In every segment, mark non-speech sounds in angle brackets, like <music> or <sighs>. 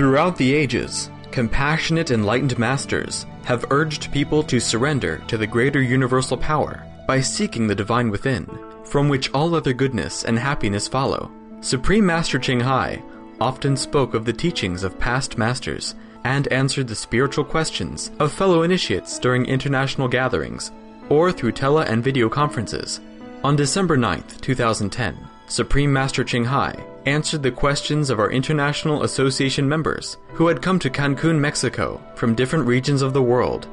Throughout the ages, compassionate enlightened masters have urged people to surrender to the greater universal power by seeking the divine within, from which all other goodness and happiness follow. Supreme Master Ching Hai often spoke of the teachings of past masters and answered the spiritual questions of fellow initiates during international gatherings or through tele and video conferences. On December 9, 2010, Supreme Master Ching Hai answered the questions of our International Association members who had come to Cancun, Mexico from different regions of the world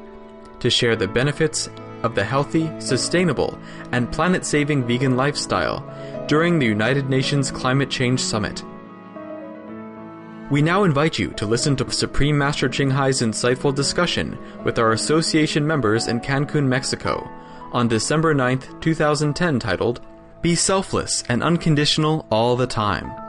to share the benefits of the healthy, sustainable, and planet saving vegan lifestyle during the United Nations Climate Change Summit. We now invite you to listen to Supreme Master Ching Hai's insightful discussion with our association members in Cancun, Mexico on December 9th, 2010, titled Be Selfless and Unconditional All the Time.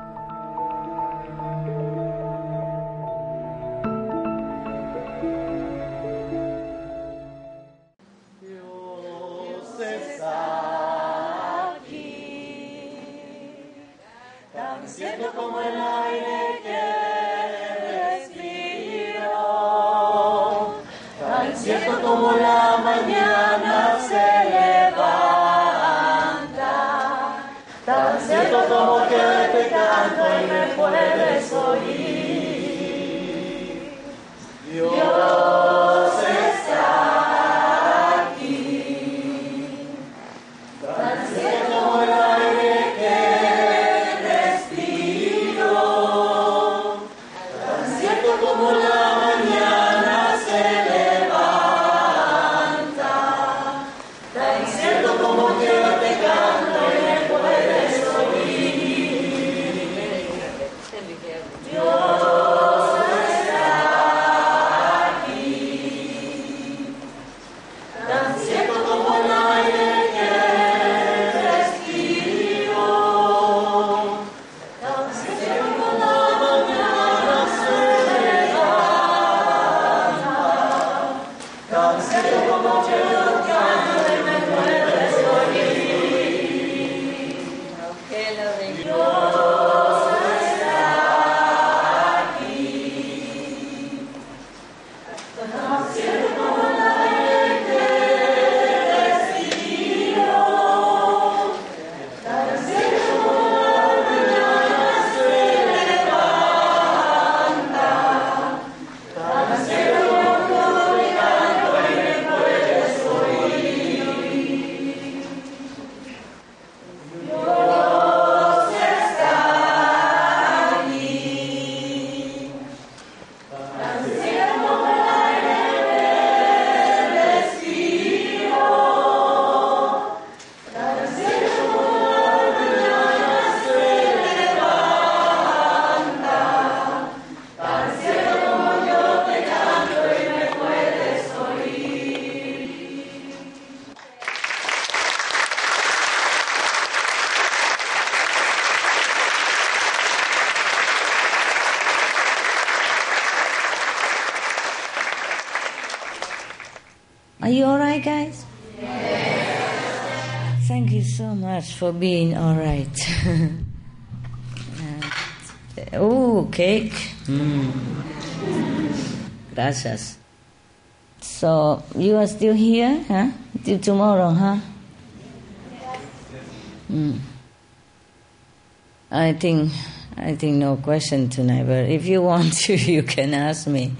So much for being all right. <laughs> oh, cake. Mm. Gracias. So you are still here, huh? Till tomorrow, huh? Mm. I think I think no question tonight, but if you <laughs> want to, you can ask me.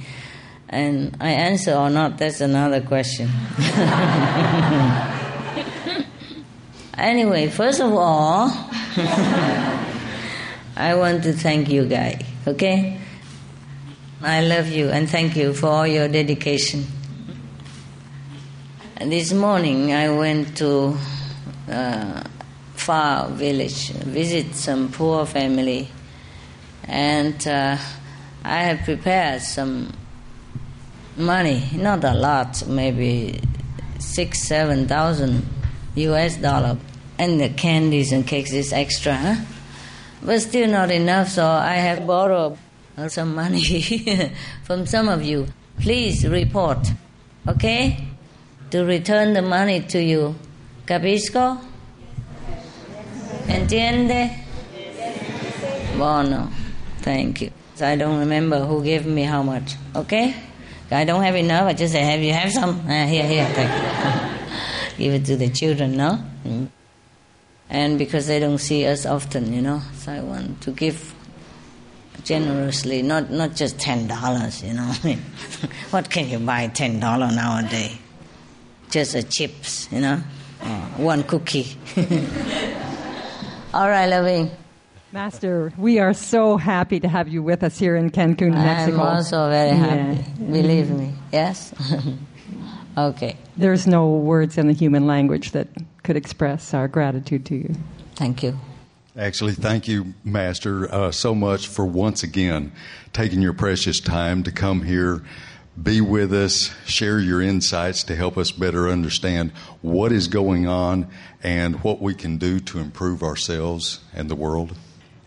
And I answer or not, that's another question. <laughs> anyway, first of all, <laughs> I want to thank you guys, okay? I love you and thank you for all your dedication. And this morning I went to uh, far village, visit some poor family, and uh, I have prepared some money, not a lot, maybe six, seven thousand US dollar, and the candies and cakes is extra, but still not enough. So I have borrowed some money <laughs> from some of you. Please report, okay? To return the money to you. Capisco? Entiende? Bueno, thank you. I don't remember who gave me how much. Okay? I don't have enough. I just say, "Have you have some? Uh, here, here, thank you." <laughs> Give it to the children, no? Mm. And because they don't see us often, you know, so I want to give generously, not not just ten dollars, you know. <laughs> I mean, <laughs> what can you buy ten dollar nowadays? Just a chips, you know, or one cookie. <laughs> All right, loving. Master, we are so happy to have you with us here in Cancun, Mexico. I'm also very happy. Yeah. Believe me. Yes. okay. There's no words in the human language that could express our gratitude to you. Thank you. Actually, thank you, Master, uh, so much for once again taking your precious time to come here, be with us, share your insights to help us better understand what is going on and what we can do to improve ourselves and the world.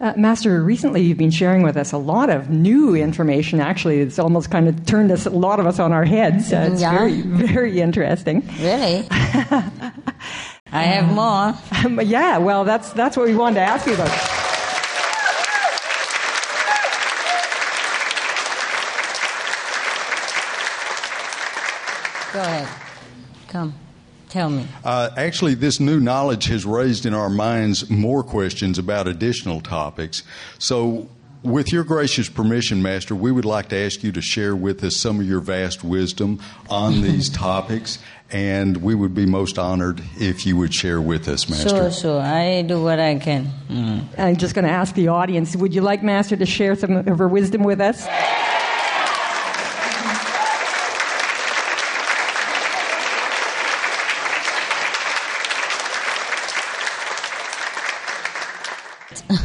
Uh, Master, recently you've been sharing with us a lot of new information. Actually, it's almost kind of turned us a lot of us on our heads. Uh, it's Yeah. very, very interesting. Really? <laughs> I have more. <laughs> Um, yeah, well, that's that's what we wanted to ask you about. Go ahead. Come. Tell me. Uh, actually, this new knowledge has raised in our minds more questions about additional topics. So, with your gracious permission, Master, we would like to ask you to share with us some of your vast wisdom on <laughs> these topics, and we would be most honored if you would share with us, Master. Sure, sure. I do what I can. Mm. I'm just going to ask the audience would you like Master to share some of her wisdom with us?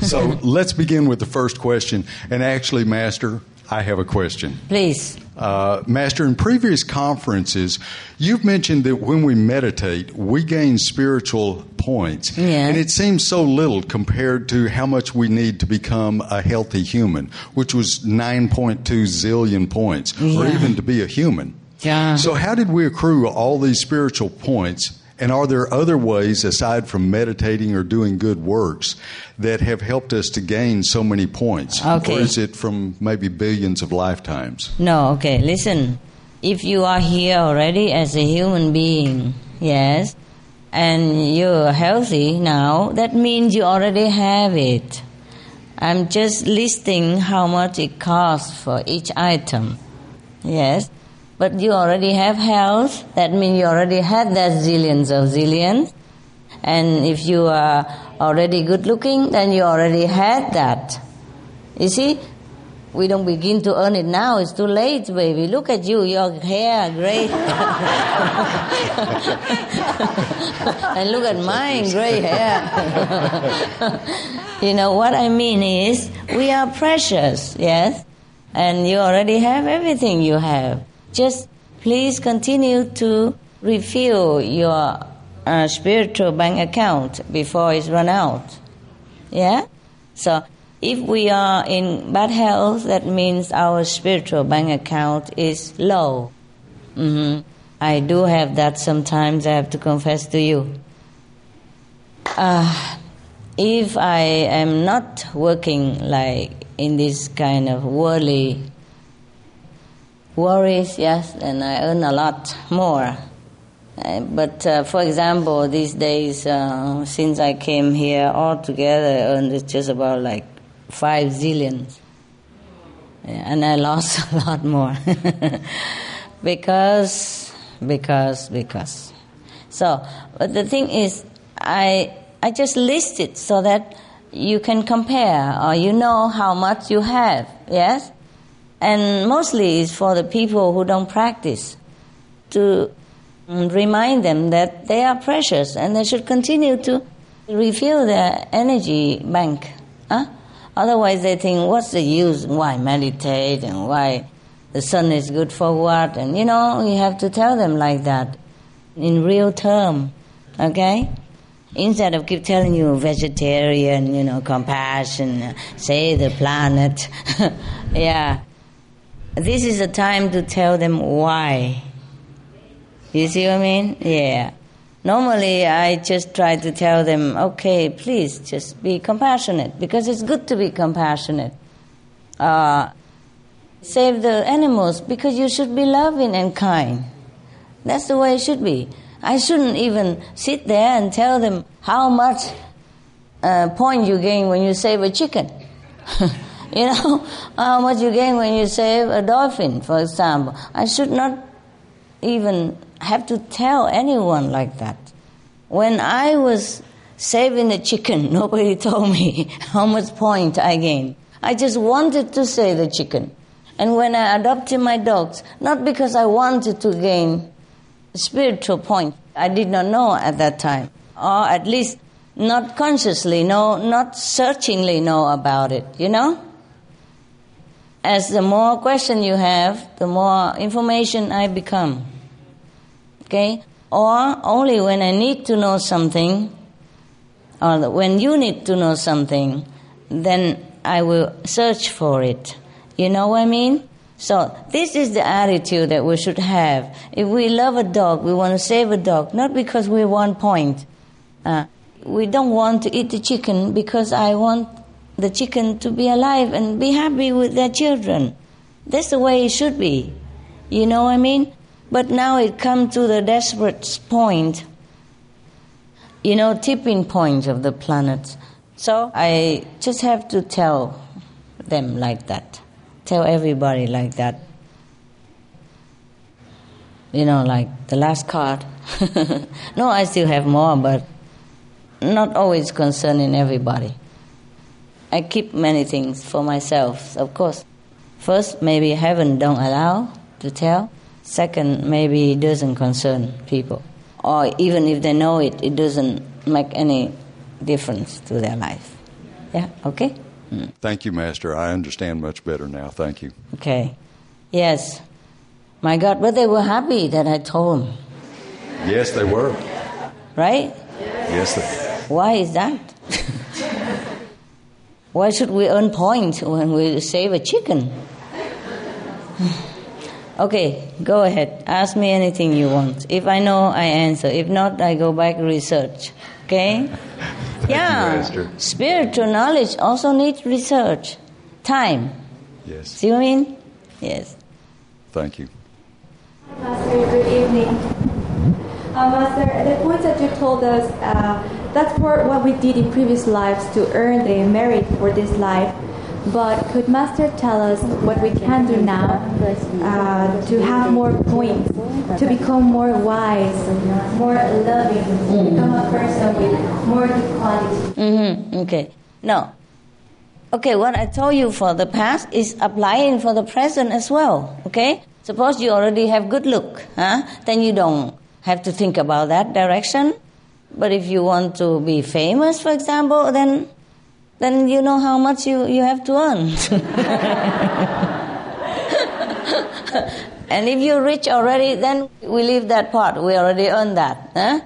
So, let's begin with the first question. And actually, Master, I have a question. Please. Uh, Master, in previous conferences, you've mentioned that when we meditate, we gain spiritual points. Yeah. And it seems so little compared to how much we need to become a healthy human, which was 9.2 zillion points, or even to be a human. Yeah. So, how did we accrue all these spiritual points? And are there other ways, aside from meditating or doing good works, that have helped us to gain so many points? Okay. Or is it from maybe billions of lifetimes? No, okay, listen. If you are here already as a human being, yes, and you're healthy now, that means you already have it. I'm just listing how much it costs for each item. Yes. But you already have health, that means you already had that zillions of zillions. And if you are already good looking, then you already had that. You see, we don't begin to earn it now. It's too late, baby. Look at you, your hair gray. <laughs> and look at mine, gray hair. <laughs> you know, what I mean is, we are precious, yes? And you already have everything you have. Just please continue to refill your uh, spiritual bank account before it's run out. Yeah? So if we are in bad health, that means our spiritual bank account is low. hmm I do have that sometimes, I have to confess to you. Uh, if I am not working like in this kind of worldly worries, yes, and I earn a lot more. Uh, but uh, for example, these days, uh, since I came here, altogether I earned just about like five zillions. Yeah, and I lost <laughs> a lot more. <laughs> because, because, because. So, but the thing is, I, I just list it so that you can compare or you know how much you have, yes? And mostly it's for the people who don't practice to mm, remind them that they are precious and they should continue to refill their energy bank. Huh? Otherwise, they think, what's the use? Why meditate and why the sun is good for what? And you know, you have to tell them like that in real term, okay? Instead of keep telling you vegetarian, you know, compassion, save the planet, <laughs> yeah. This is a time to tell them why. You see what I mean? Yeah. Normally, I just try to tell them, okay, please just be compassionate because it's good to be compassionate. uh, save the animals because you should be loving and kind. That's the way it should be. I shouldn't even sit there and tell them how much uh, point you gain when you save a chicken. <laughs> you know, <laughs> how much you gain when you save a dolphin, for example. I should not even have to tell anyone like that. When I was saving the chicken, <laughs> nobody told me <laughs> how much point I gained. I just wanted to save the chicken. And when I adopted my dogs, not because I wanted to gain spiritual point, I did not know at that time, or at least not consciously no, not searchingly know about it, you know? As the more question you have, the more information I become. Okay? Or only when I need to know something, or when you need to know something, then I will search for it. You know what I mean? So this is the attitude that we should have. If we love a dog, we want to save a dog, not because we want point. Uh, we don't want to eat the chicken because I want the chicken to be alive and be happy with their children. That's the way it should be. You know what I mean? But now it comes to the desperate point, you know, tipping point of the planet. So I just have to tell them like that. Tell everybody like that. You know, like the last card. <laughs> no, I still have more, but not always concerning everybody. I keep many things for myself, of course. First, maybe heaven don't allow to tell. Second, maybe it doesn't concern people. Or even if they know it, it doesn't make any difference to their life. Yeah, okay? Mm. Thank you, Master. I understand much better now. Thank you. Okay. Yes. My God, but they were happy that I told them. Yes, they were. Right? Yes, they Why is that? <laughs> Why should we earn points when we save a chicken? okay, go ahead. Ask me anything you want. If I know, I answer. If not, I go back research. Okay? <laughs> yeah. You, Spiritual knowledge also needs research. Time. Yes. See what I mean? Yes. Thank you. Master, good evening. Uh, Master, the points that you told us, uh, that's for what we did in previous lives to earn the merit for this life. But could Master tell us what we can do now uh, to have more points, to become more wise, more loving, become a person with more qualities? Mm-hmm. Okay. No. Okay, what I told you for the past is applying for the present as well. Okay? Suppose you already have good look, huh? Then you don't have to think about that direction. But if you want to be famous, for example, then then you know how much you, you have to earn. <laughs> and if you're rich already, then we leave that part. We already earned that. Huh?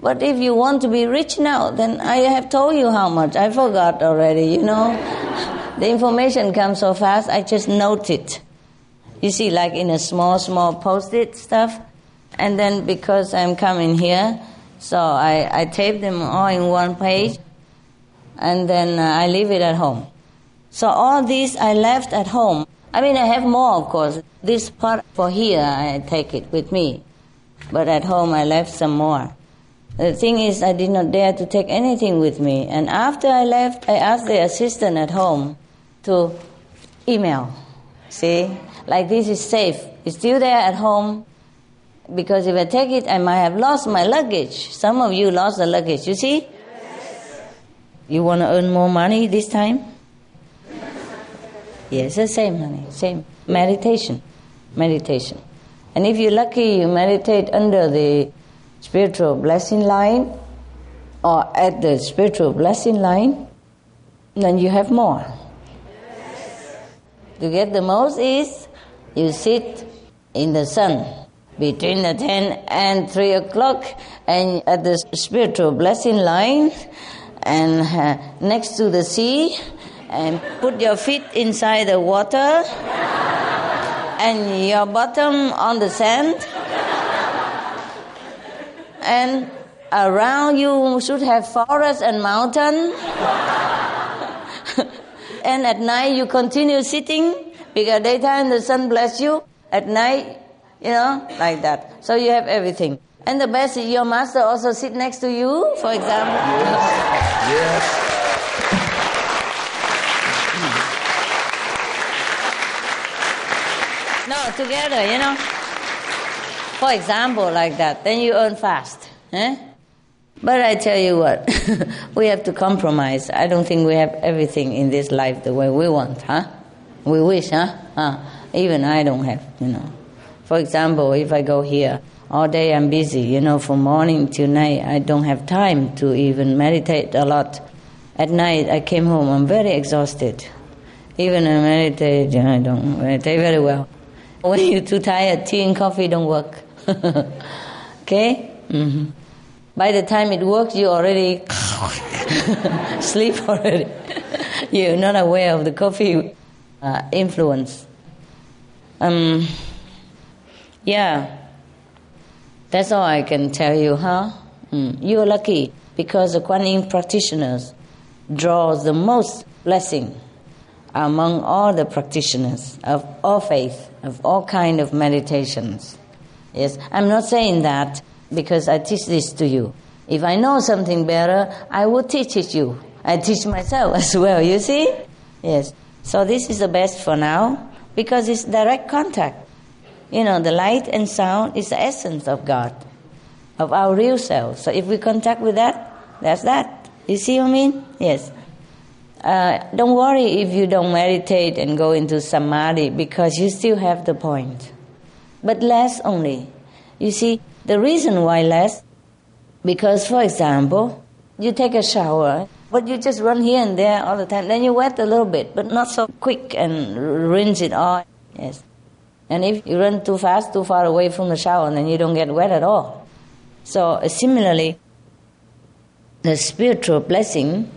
But if you want to be rich now, then I have told you how much. I forgot already, you know. the information comes so fast, I just note it. You see, like in a small, small post-it stuff. And then because I'm coming here, so I, I tape them all in one page and then uh, I leave it at home. So all these I left at home. I mean, I have more, of course. This part for here, I take it with me. But at home, I left some more. The thing is, I did not dare to take anything with me. And after I left, I asked the assistant at home to email. See? Like this is safe. It's still there at home. Because if I take it, I might have lost my luggage. Some of you lost the luggage, you see? Yes. You want to earn more money this time? Yes, the same, honey. Same. Meditation. Meditation. And if you're lucky, you meditate under the spiritual blessing line or at the spiritual blessing line, then you have more. Yes. To get the most is you sit in the sun between the 10 and 3 o'clock and at the spiritual blessing line and uh, next to the sea and put your feet inside the water and your bottom on the sand and around you should have forest and mountain <laughs> And at night you continue sitting because daytime the sun bless you. At night, you know, like that. So you have everything. And the best is your master also sit next to you, for example. Yes. No, together, you know. For example, like that. Then you earn fast. Eh? But I tell you what, <laughs> we have to compromise. I don't think we have everything in this life the way we want, huh? We wish, huh? huh? Even I don't have, you know. For example, if I go here, all day I'm busy, you know, from morning till night, I don't have time to even meditate a lot. At night, I came home, I'm very exhausted. Even I meditate, I don't meditate very well. <laughs> When you're too tired, tea and coffee don't work. <laughs> okay? Mm-hmm. By the time it works, you already <laughs> sleep already. you're not aware of the coffee uh, influence. Um, yeah, that's all I can tell you, huh? Mm. You're lucky because the Kuan Yin practitioners draws the most blessing among all the practitioners of all faith, of all kind of meditations. Yes, I'm not saying that because I teach this to you. If I know something better, I will teach it you. I teach myself <laughs> as well, you see? Yes. So this is the best for now because it's direct contact. You know, the light and sound is the essence of God, of our real self. So if we contact with that, that's that. You see what I mean? Yes. Uh, don't worry if you don't meditate and go into samadhi because you still have the point. But less only. You see, the reason why less, because for example, you take a shower, but you just run here and there all the time. Then you wet a little bit, but not so quick and rinse it all. Yes. And if you run too fast, too far away from the shower, then you don't get wet at all. So similarly, the spiritual blessing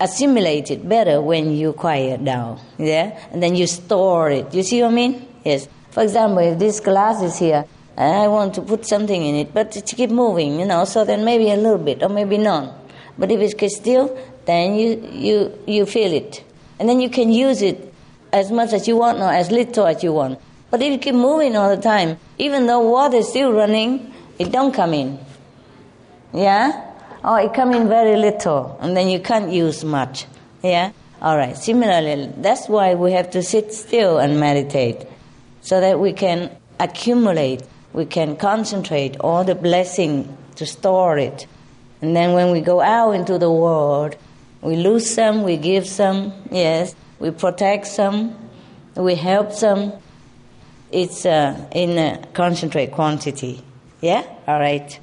assimilated better when you quiet down. Yeah? And then you store it. You see what I mean? Yes. For example, if this glass is here, and I want to put something in it, but it keep moving, you know, so then maybe a little bit or maybe none. But if it gets still, then you, you, you feel it. And then you can use it as much as you want or as little as you want. But if you keep moving all the time, even though water is still running, it don't come in. Yeah? Or it come in very little, and then you can't use much. Yeah? All right. Similarly, that's why we have to sit still and meditate, so that we can accumulate, we can concentrate all the blessing to store it. And then when we go out into the world, we lose some, we give some, yes, we protect some, we help some. It's uh, in a concentrate quantity. Yeah? All right.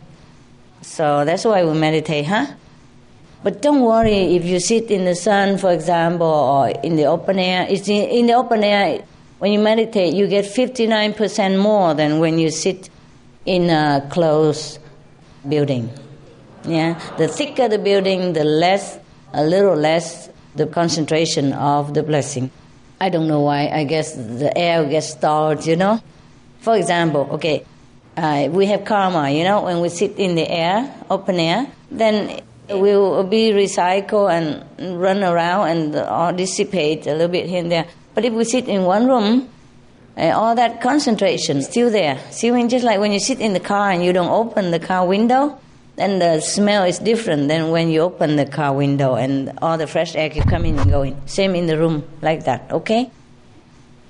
So that's why we meditate, huh? But don't worry if you sit in the sun, for example, or in the open air. It's in, in the open air, when you meditate, you get 59% more than when you sit in a closed building. Yeah? The thicker the building, the less, a little less the concentration of the blessing. I don't know why. I guess the air gets stalled, you know? For example, okay, uh, we have karma, you know, when we sit in the air, open air, then we will be recycled and run around and all dissipate a little bit here and there. But if we sit in one room, uh, all that concentration still there. See, when just like when you sit in the car and you don't open the car window, then the smell is different than when you open the car window and all the fresh air can coming and going. Same in the room, like that, okay?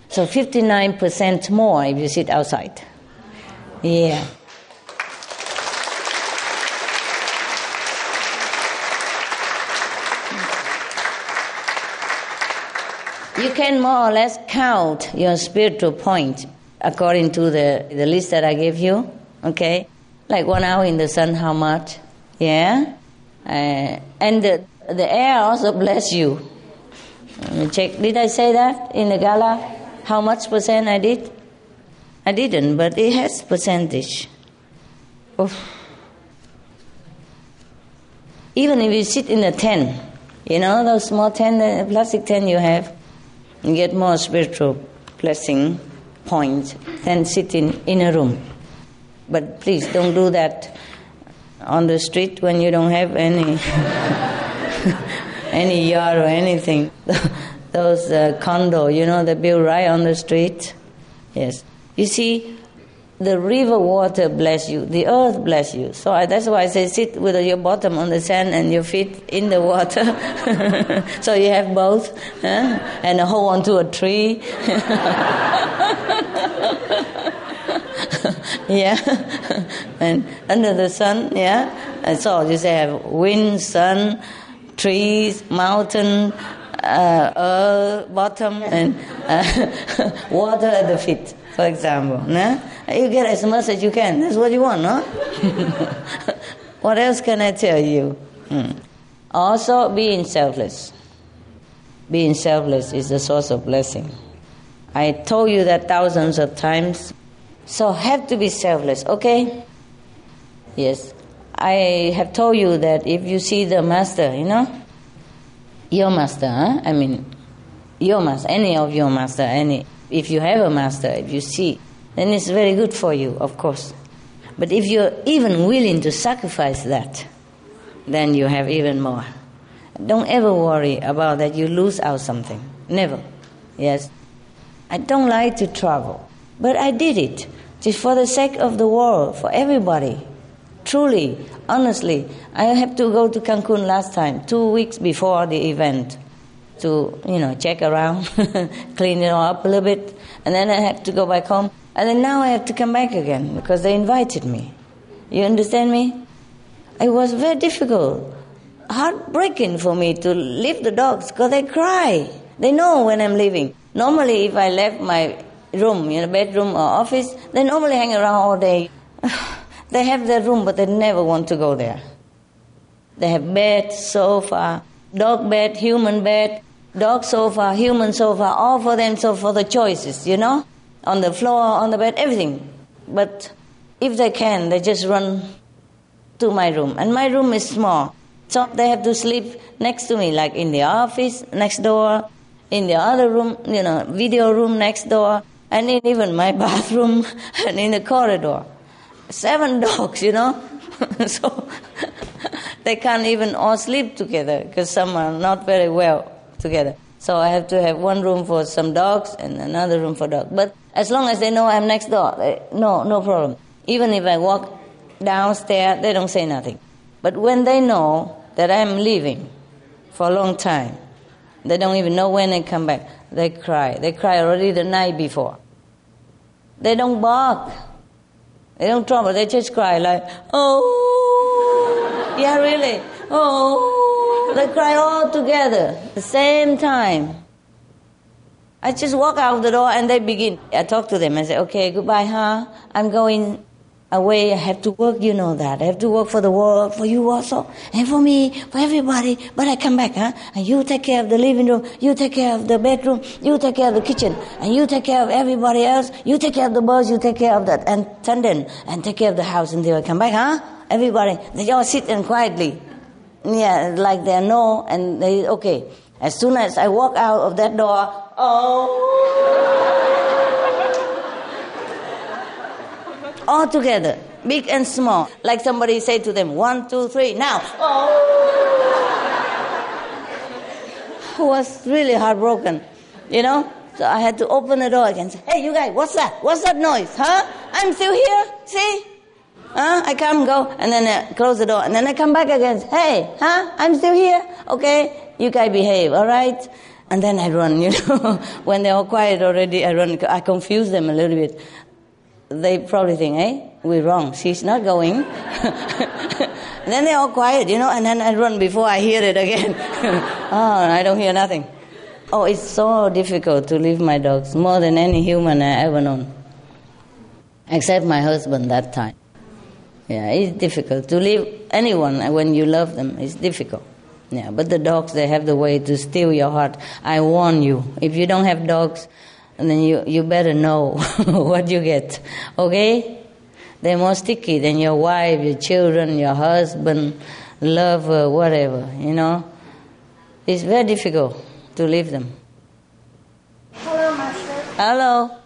So 59% more if you sit outside. Yeah. You can more or less count your spiritual point according to the, the list that I gave you. Okay? Like one hour in the sun, how much? Yeah? Uh, and the, the air also bless you. Let me check. Did I say that in the gala? How much percent I did? I didn't, but it has percentage. Oof. Even if you sit in a tent, you know those small tent, the plastic tent you have, you get more spiritual blessing points than sitting in a room. But please don't do that on the street when you don't have any <laughs> any yard or anything. <laughs> Those uh, condo, you know, they build right on the street. Yes. You see, the river water bless you, the earth bless you. So I, that's why I say sit with your bottom on the sand and your feet in the water. <laughs> so you have both, huh? and hold onto a tree. Yeah, <laughs> and under the sun, yeah. And so you say have wind, sun, trees, mountain, uh, earth, bottom, and uh, <laughs> water at the feet, for example. No? You get as much as you can. That's what you want, no? <laughs> what else can I tell you? Hmm. Also, being selfless. Being selfless is the source of blessing. I told you that thousands of times. So have to be selfless, okay? Yes. I have told you that if you see the master, you know, your master, huh? I mean, your master, any of your master, any, if you have a master, if you see, then it's very good for you, of course. But if you're even willing to sacrifice that, then you have even more. Don't ever worry about that you lose out something. Never. Yes. I don't like to travel, but I did it just for the sake of the world, for everybody. Truly, honestly, I have to go to Cancun last time, two weeks before the event, to you know check around, <laughs> clean it all up a little bit, and then I have to go back home, and then now I have to come back again because they invited me. You understand me? It was very difficult, heartbreaking for me to leave the dogs because they cry. They know when I'm leaving. Normally, if I left my room, you know, bedroom or office, they normally hang around all day. <sighs> they have their room, but they never want to go there. They have bed, sofa, dog bed, human bed, dog sofa, human sofa, all for them, so for the choices, you know, on the floor, on the bed, everything. But if they can, they just run to my room. And my room is small. So they have to sleep next to me, like in the office next door, in the other room, you know, video room next door, and in even my bathroom <laughs> and in the corridor. Seven <laughs> dogs, you know. <laughs> so they can't even all sleep together because some are not very well together. So I have to have one room for some dogs and another room for dogs. But as long as they know I'm next door, they, no, no problem. Even if I walk downstairs, they don't say nothing. But when they know that I'm leaving for a long time, they don't even know when they come back. They cry. They cry already the night before. They don't bark. They don't trouble. They just cry like, oh, yeah, really, oh. They cry all together the same time. I just walk out the door and they begin. I talk to them and say, okay, goodbye, huh? I'm going away. I have to work, you know that. I have to work for the world, for you also, and for me, for everybody. But I come back, huh? And you take care of the living room, you take care of the bedroom, you take care of the kitchen, and you take care of everybody else. You take care of the birds, you take care of that and attendant, and take care of the house until I come back, huh? Everybody, they all sit and quietly. Yeah, like they know, and they, okay. As soon as I walk out of that door, oh. All together, big and small. Like somebody say to them, one, two, three, now. <laughs> Oh. was really heartbroken, you know? So I had to open the door again. Say, hey, you guys, what's that? What's that noise? Huh? I'm still here. See? Huh? I come, go, and then I close the door, and then I come back again. Hey, huh? I'm still here. Okay, you guys behave, all right? And then I run, <laughs> you know. when they're all quiet already, I run. I confuse them a little bit they probably think, eh, we're wrong. She's not going. <laughs> then they're all quiet, you know, and then I run before I hear it again. <laughs> oh, I don't hear nothing. Oh, it's so difficult to leave my dogs, more than any human I ever known. Except my husband that time. Yeah, it's difficult to leave anyone when you love them. It's difficult. Yeah, but the dogs, they have the way to steal your heart. I warn you, if you don't have dogs, then you, you better know <laughs> what you get. Okay? They're more sticky than your wife, your children, your husband, lover, whatever, you know? It's very difficult to leave them. Hello, Master. Hello.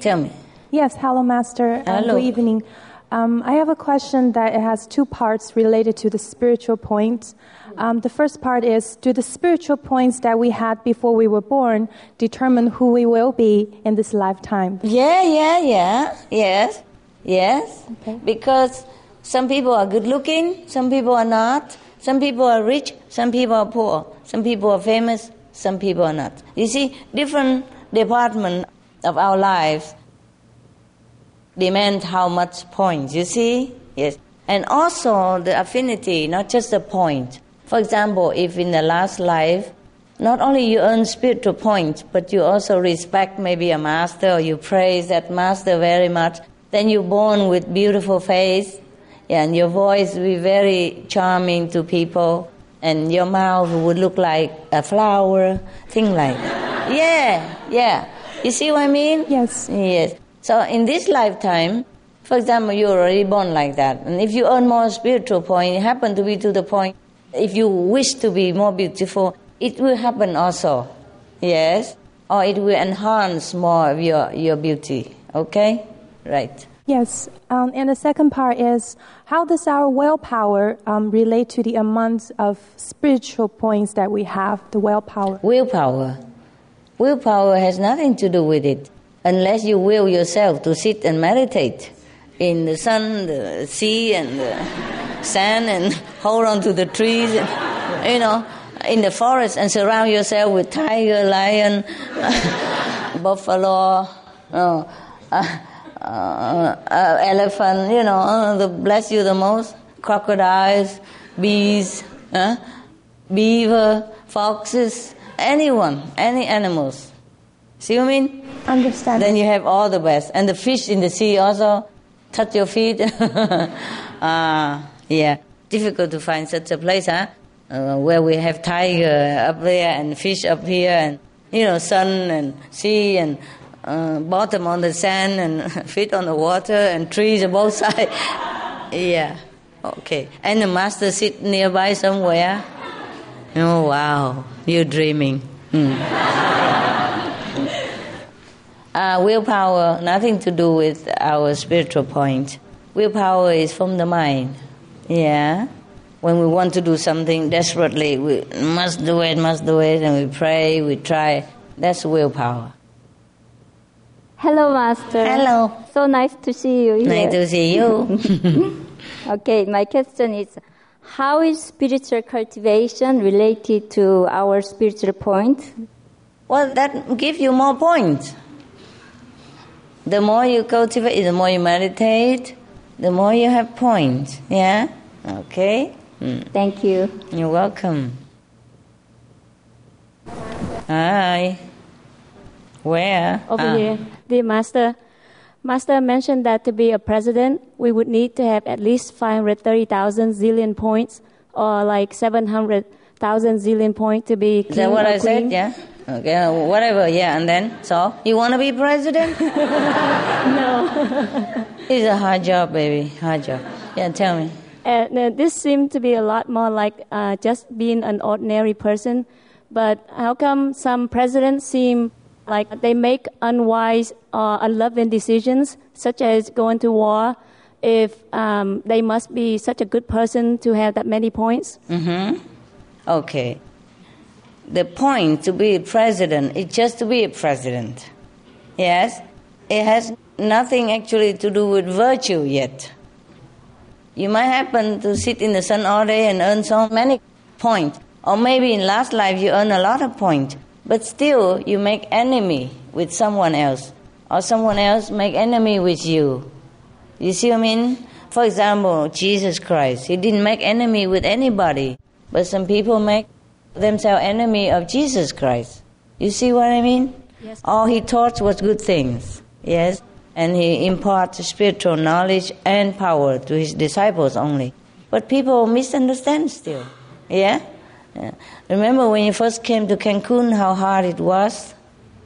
Tell me. Yes, hello, Master. Uh, Hello. good evening. Um, I have a question that it has two parts related to the spiritual points. Um, the first part is Do the spiritual points that we had before we were born determine who we will be in this lifetime? Yeah, yeah, yeah. Yes, yes. Okay. Because some people are good looking, some people are not. Some people are rich, some people are poor. Some people are famous, some people are not. You see, different department of our lives demand how much points. You see? Yes. And also the affinity, not just the point. For example, if in the last life, not only you earn spiritual points, but you also respect maybe a master or you praise that master very much, then you're born with beautiful face, and your voice will be very charming to people, and your mouth would look like a flower, thing like that. <laughs> Yeah, yeah. You see what I mean? Yes. Yes. So in this lifetime, for example, you're already born like that. And if you earn more spiritual point, it happen to be to the point, if you wish to be more beautiful, it will happen also. Yes? Or it will enhance more of your, your beauty. Okay? Right. Yes. Um, and the second part is how does our willpower um, relate to the amount of spiritual points that we have, the willpower? Willpower. Willpower has nothing to do with it unless you will yourself to sit and meditate in the sun, the sea, and the sand, and hold on to the trees, and, you know, in the forest, and surround yourself with tiger, lion, <laughs> buffalo, uh, uh, uh, elephant, you know, uh, the bless you the most, crocodiles, bees, uh, beaver, foxes, anyone, any animals. See what I mean? Understand. Then you have all the best. And the fish in the sea also touch your feet. ah, <laughs> yeah. Difficult to find such a place, huh? Uh, where we have tiger up there and fish up here and, you know, sun and sea and uh, bottom on the sand and <laughs> feet on the water and trees on both <laughs> sides. yeah. Okay. And the master sit nearby somewhere. Oh, wow. You're dreaming. Hmm. Uh, willpower, nothing to do with our spiritual point. Willpower is from the mind. Yeah. When we want to do something desperately, we must do it, must do it, and we pray, we try. That's willpower. Hello, Master. Hello. So nice to see you here. Nice to see you. <laughs> okay, my question is how is spiritual cultivation related to our spiritual point? well, that gives you more points. The more you cultivate, the more you meditate, the more you have points. Yeah? Okay? Mm. Thank you. You're welcome. Hi. Where? Over Ah. here. Dear Master, Master mentioned that to be a president, we would need to have at least 530,000 zillion points or like 700,000 zillion points to be king Is that what I said? Yeah? Okay, uh, whatever, yeah, and then? So, you want to be president? <laughs> No. it's a hard job, baby. Hard job. Yeah, tell me. And uh, this seemed to be a lot more like uh, just being an ordinary person. But how come some presidents seem like they make unwise or unloving decisions, such as going to war, if um, they must be such a good person to have that many points? Mm-hmm. Okay. The point to be a president is just to be a president. Yes? It has nothing actually to do with virtue yet. You might happen to sit in the sun all day and earn so many points. Or maybe in last life you earn a lot of points. But still you make enemy with someone else. Or someone else make enemy with you. You see what I mean? For example, Jesus Christ, he didn't make enemy with anybody, but some people make themselves enemy of Jesus Christ. You see what I mean? Yes. All he taught was good things, yes, and he imparts spiritual knowledge and power to his disciples only. But people misunderstand still, yeah. yeah. Remember when you first came to Cancun, how hard it was?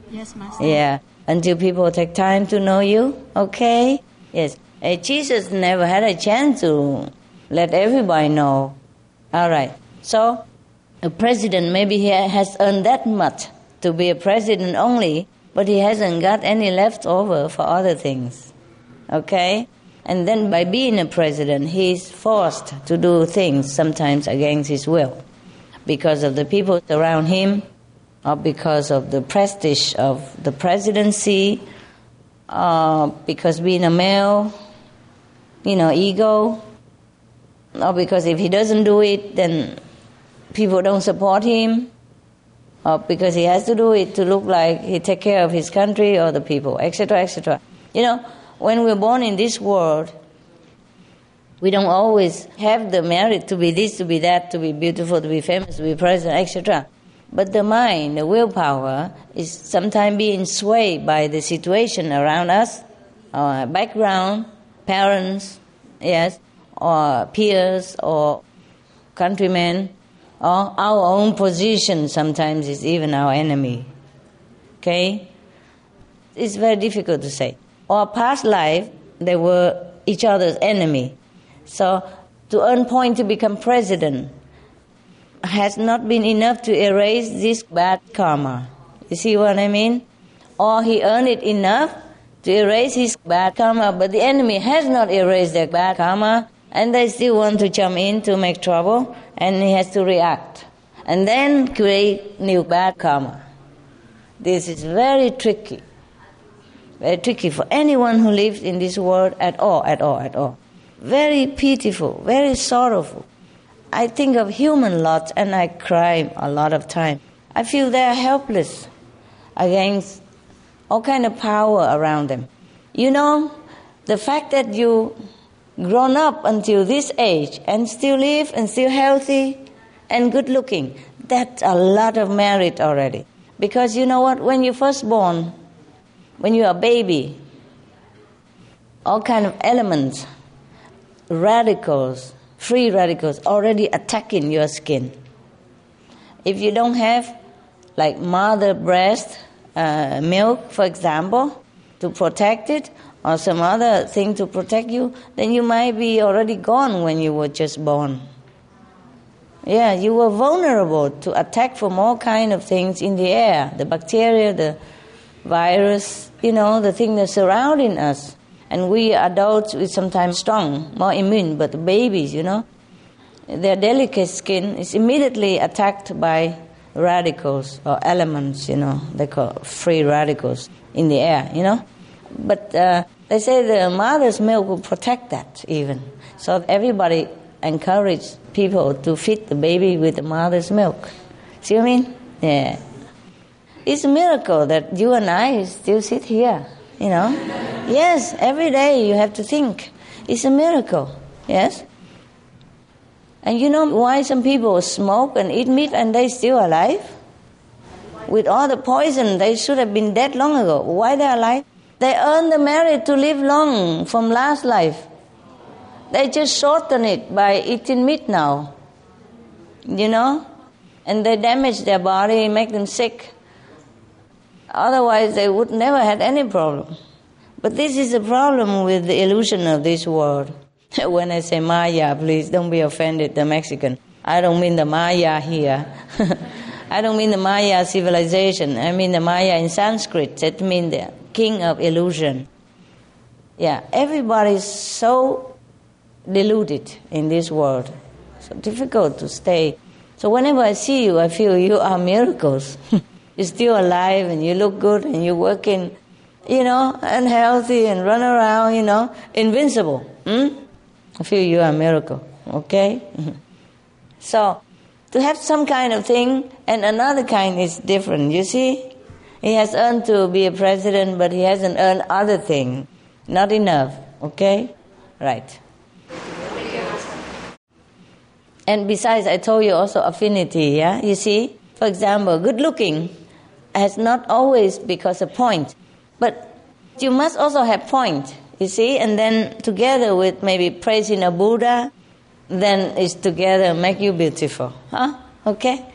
Yes, Master. Yeah, until people take time to know you. Okay? Yes. Uh, Jesus never had a chance to let everybody know. All right. So, a president, maybe he has earned that much to be a president only, but he hasn't got any left over for other things. Okay? And then by being a president, he's forced to do things sometimes against his will because of the people around him or because of the prestige of the presidency, uh, because being a male, you know, ego, or because if he doesn't do it, then people don't support him, or because he has to do it to look like he take care of his country or the people, etc., etc. You know, when we're born in this world, we don't always have the merit to be this, to be that, to be beautiful, to be famous, to be president, etc. But the mind, the willpower, is sometimes being swayed by the situation around us, our background, parents, yes, or peers, or countrymen, or our own position sometimes is even our enemy. Okay? It's very difficult to say. Or past life, they were each other's enemy. So to earn point to become president has not been enough to erase this bad karma. You see what I mean? Or he earned it enough to erase his bad karma, but the enemy has not erased their bad karma, and they still want to jump in to make trouble, and he has to react. And then create new bad karma. This is very tricky. Very tricky for anyone who lives in this world at all, at all, at all. Very pitiful, very sorrowful. I think of human lots and I cry a lot of time. I feel they are helpless against all kind of power around them. You know, the fact that you grown up until this age and still live and still healthy and good looking, that's a lot of merit already. Because you know what, when you're first born, when you're a baby, all kind of elements, radicals, free radicals already attacking your skin. If you don't have like mother breast uh, milk, for example, to protect it, or some other thing to protect you, then you might be already gone when you were just born. Yeah, you were vulnerable to attack from all kind of things in the air, the bacteria, the virus, you know, the thing that's surrounding us. And we adults, we sometimes strong, more immune, but the babies, you know, their delicate skin is immediately attacked by radicals or elements, you know, they call free radicals in the air, you know. But uh, they say the mother's milk will protect that even. So everybody encourage people to feed the baby with the mother's milk. See what I mean? Yeah. It's a miracle that you and I still sit here, you know. Yes, every day you have to think. It's a miracle. Yes? And you know why some people smoke and eat meat and they still alive? With all the poison, they should have been dead long ago. Why they're alive? They earn the merit to live long from last life. They just shorten it by eating meat now. You know? And they damage their body, make them sick. Otherwise, they would never had any problem. But this is a problem with the illusion of this world. <laughs> when I say Maya, please don't be offended, the Mexican. I don't mean the Maya here. <laughs> I don't mean the Maya civilization. I mean the Maya in Sanskrit. That means the king of illusion. Yeah, everybody's so deluded in this world. So difficult to stay. So whenever I see you, I feel you are miracles. <laughs> you're still alive and you look good and you're working, you know, and healthy and run around, you know, invincible. Hmm? I feel you are a miracle, okay? <laughs> so, to have some kind of thing and another kind is different, you see? He has earned to be a president, but he hasn't earned other thing. Not enough, okay? Right. And besides, I told you also affinity, yeah? You see? For example, good looking has not always because of point, but you must also have point. You see, and then together with maybe praising a Buddha, then it's together make you beautiful. Huh? Okay?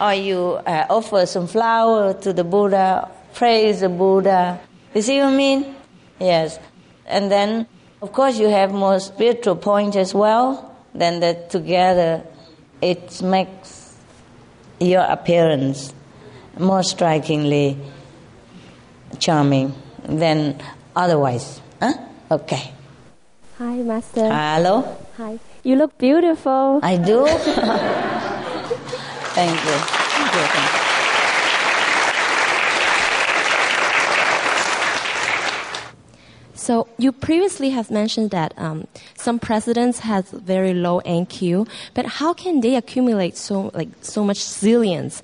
Or you uh, offer some flower to the Buddha, praise the Buddha. You see what I mean? Yes. And then, of course, you have more spiritual point as well. Then that together, it makes your appearance more strikingly charming than otherwise. Huh? Okay. Hi, Master. Hello. Hi. You look beautiful. I do. <laughs> Thank you. Thank you. Thank you. So you previously have mentioned that um, some presidents have very low NQ, but how can they accumulate so like so much zillions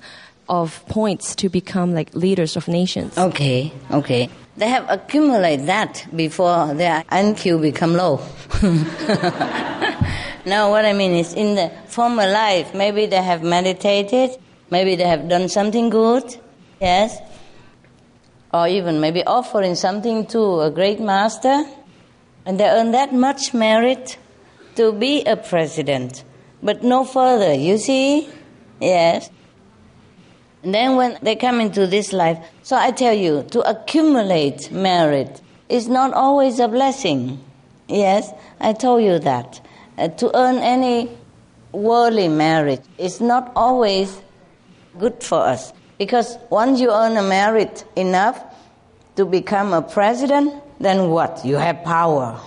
of points to become like leaders of nations? Okay, okay. They have accumulated that before their NQ become low. <laughs> now, what I mean is, in the former life, maybe they have meditated, maybe they have done something good, yes, or even maybe offering something to a great master, and they earn that much merit to be a president, but no further. You see? Yes. And then when they come into this life, so I tell you, to accumulate merit is not always a blessing. Yes, I told you that. Uh, to earn any worldly merit is not always good for us. Because once you earn a merit enough to become a president, then what? You have power.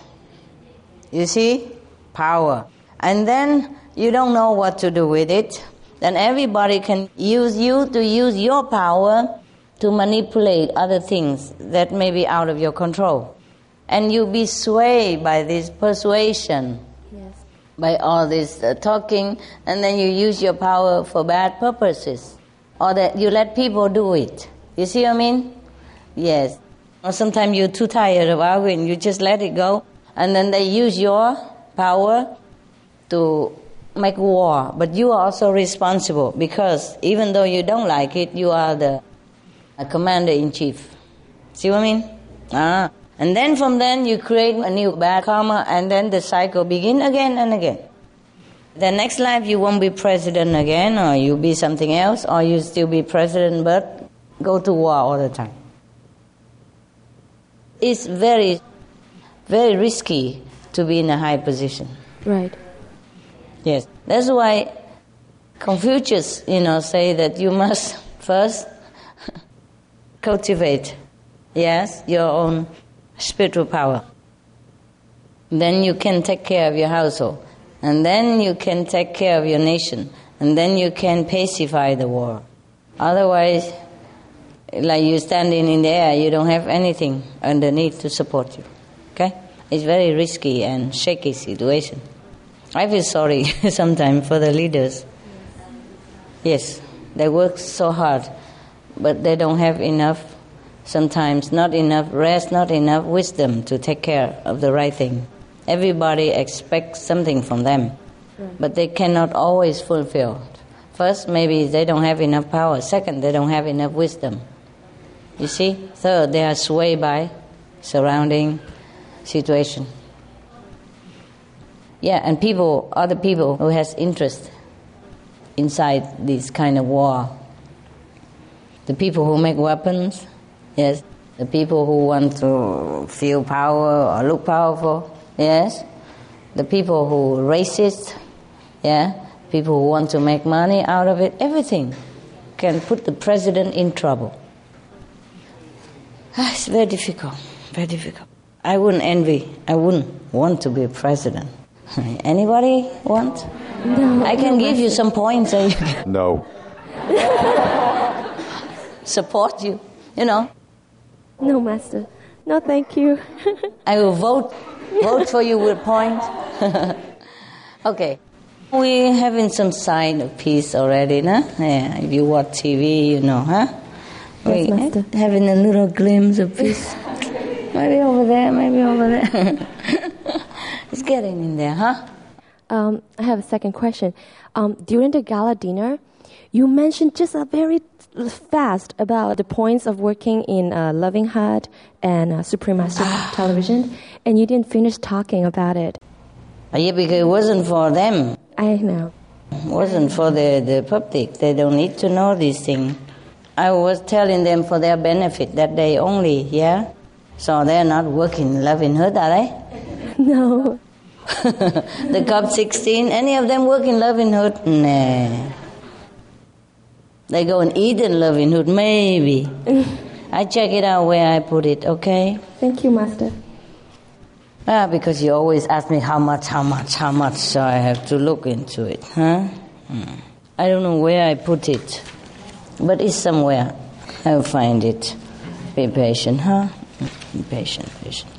You see? Power. And then you don't know what to do with it then everybody can use you to use your power to manipulate other things that may be out of your control. And you be swayed by this persuasion. By all this uh, talking, and then you use your power for bad purposes. Or that you let people do it. You see what I mean? Yes. Or sometimes you're too tired of arguing, you just let it go, and then they use your power to make war, but you are also responsible because even though you don't like it, you are the commander in chief. See what I mean? Ah. And then from then you create a new bad karma and then the cycle begin again and again. The next life you won't be president again or you'll be something else or you still be president but go to war all the time. It's very, very risky to be in a high position. Right. Yes, that's why Confucius, you know, say that you must <laughs> first cultivate, yes, your own spiritual power. Then you can take care of your household, and then you can take care of your nation, and then you can pacify the war. Otherwise, like you standing in the air, you don't have anything underneath to support you. Okay? It's very risky and shaky situation. I feel sorry <laughs> sometimes for the leaders. Yes, they work so hard, but they don't have enough, sometimes not enough rest, not enough wisdom to take care of the right thing. Everybody expects something from them, but they cannot always fulfill. First, maybe they don't have enough power. Second, they don't have enough wisdom. You see? Third, they are swayed by surrounding situation. Yeah, and people, other people who has interest inside this kind of war. The people who make weapons, yes. The people who want to feel power or look powerful, yes. The people who racist, yeah. People who want to make money out of it, everything can put the president in trouble. Ah, it's very difficult, very difficult. I wouldn't envy, I wouldn't want to be a president. <laughs> Anybody want? No, I can no, give you some points. You No. <laughs> support you. You know, No, Master. No, thank you. <laughs> I will vote vote for you with points. <laughs> okay, we're having some sign of peace already, nah? Yeah, if you watch TV, you know, huh? Yes, we Master. having a little glimpse of peace. <laughs> maybe over there, maybe over there. it's getting in there, huh? Um, I have a second question. Um, during the gala dinner, you mentioned just a very fast about the points of working in uh, Loving Hut and uh, Supreme Master Television, and you didn't finish talking about it. Yeah, because it wasn't for them. I know. It wasn't for the, the public. They don't need to know these things. I was telling them for their benefit that day only, yeah? So they're not working Loving Hut, are they? <laughs> No. <laughs> the Cub 16, any of them working Loving Hut? Nah. They go and eat in Loving Hut, maybe. <laughs> I check it out where I put it, okay? Thank you, Master. Ah, because you always ask me how much, how much, how much, so I have to look into it, huh? Hmm. I don't know where I put it, but it's somewhere. I'll find it. Be patient, huh? Be patient, patient.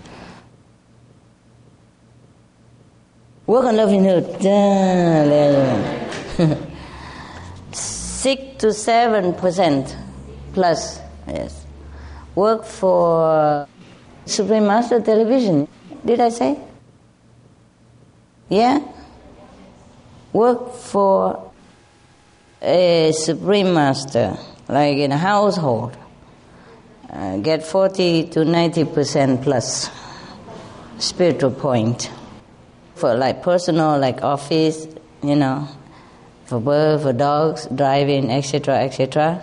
Work on livelihood. Ah, there you go. To seven percent plus, yes. Work for Supreme Master Television. Did I say? Yeah? Work for a Supreme Master, like in a household. Uh, get 40 to 90% plus spiritual point for like personal, like office, you know, for birds, for dogs, driving, etc., etc.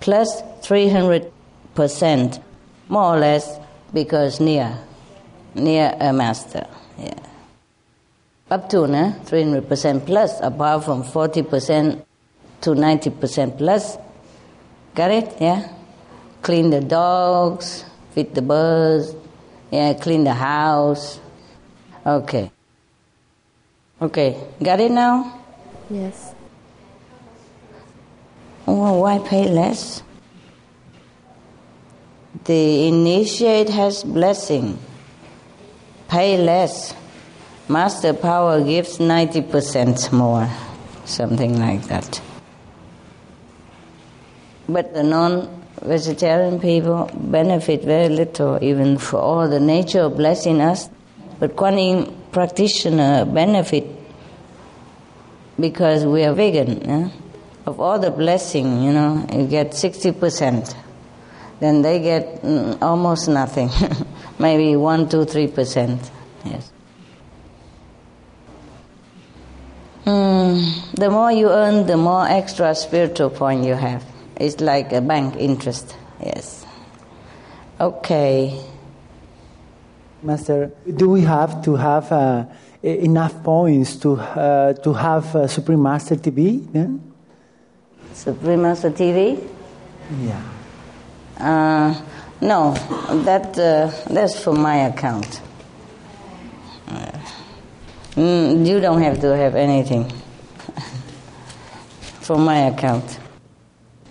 Plus 300%, more or less, because near, near a master. Yeah. Up to nah, 300% plus, apart from 40% to 90% plus. Got it? Yeah? Clean the dogs, feed the birds, yeah, clean the house. Okay. Okay, got it now? Yes. Well, why pay less? The initiate has blessing. Pay less. Master power gives 90% more, something like that. But the non vegetarian people benefit very little, even for all the nature of blessing us. But Kuan Yin practitioner benefit because we are vegan. Of all the blessing, you know, you get 60%. Then they get mm, almost nothing. <laughs> Maybe 1, 2, 3%. Yes. Mm, the more you earn, the more extra spiritual point you have. It's like a bank interest. Yes. Okay. Master, do we have to have uh, enough points to uh, to have uh, Supreme Master TV then? Supreme Master TV? Yeah. Uh, no, that uh, that's for my account. Uh, mm, you don't have to have anything <laughs> for my account.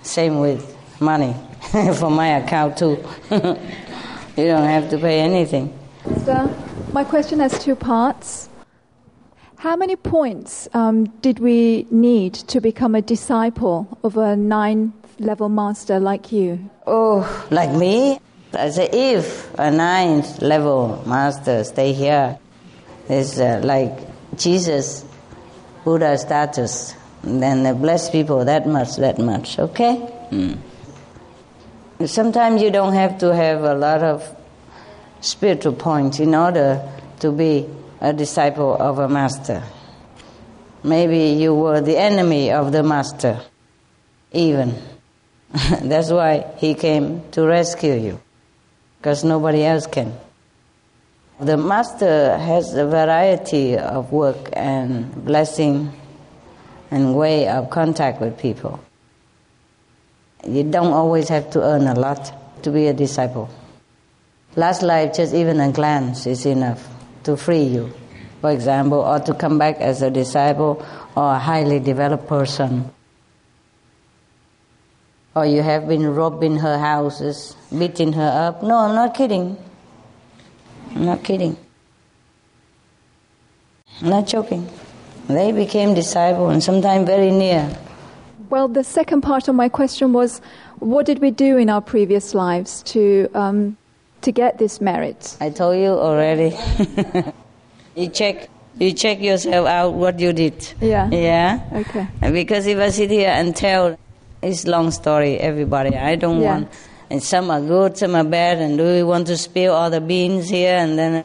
Same with money <laughs> for my account too. <laughs> you don't have to pay anything. So, my question has two parts. How many points um, did we need to become a disciple of a ninth level master like you? Oh, like me? I say, if a ninth level master stay here, is uh, like Jesus, Buddha status, then they bless people that much, that much, okay? Mm. Sometimes you don't have to have a lot of spiritual points in order to be a disciple of a master. Maybe you were the enemy of the master, even. <laughs> That's why he came to rescue you, because nobody else can. The master has a variety of work and blessing and way of contact with people. You don't always have to earn a lot to be a disciple. Last life, just even a glance is enough to free you, for example, or to come back as a disciple or a highly developed person. Or you have been robbing her houses, beating her up. No, I'm not kidding. I'm not kidding. I'm not joking. They became disciples and sometimes very near. Well, the second part of my question was what did we do in our previous lives to, um, to get this merit? I told you already. <laughs> you check. You check yourself out what you did. Yeah. Yeah. Okay. Because if I sit here and tell, it's long story. Everybody, I don't Yeah. want. And some are good, some are bad. And do we want to spill all the beans here? And then,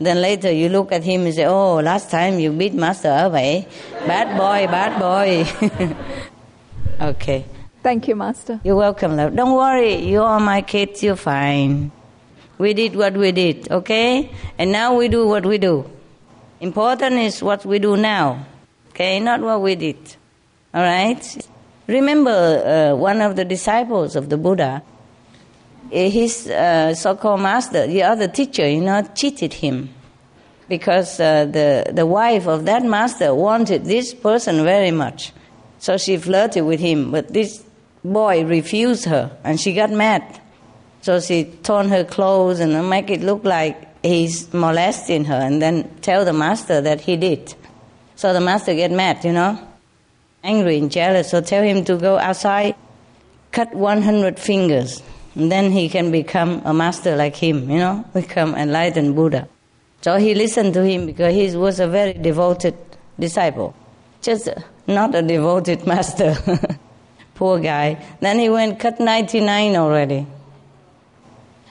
then later you look at him and say, "Oh, last time you beat master up, eh? Bad boy, bad boy." <laughs> okay. Thank you, Master. You're welcome, love. Don't worry. You are my kids. You're fine. We did what we did, okay? And now we do what we do. Important is what we do now, okay? Not what we did. All right? Remember, uh, one of the disciples of the Buddha, his uh, so-called master, the other teacher, you know, cheated him because uh, the the wife of that master wanted this person very much, so she flirted with him. But this boy refused her, and she got mad. So she torn her clothes and make it look like he's molesting her, and then tell the master that he did. So the master get mad, you know, angry and jealous. So tell him to go outside, cut 100 fingers, and then he can become a master like him, you know, <laughs> become enlightened Buddha. So he listened to him because he was a very devoted disciple, just not a devoted <laughs> master. <laughs> Poor guy. Then he went cut 99 already.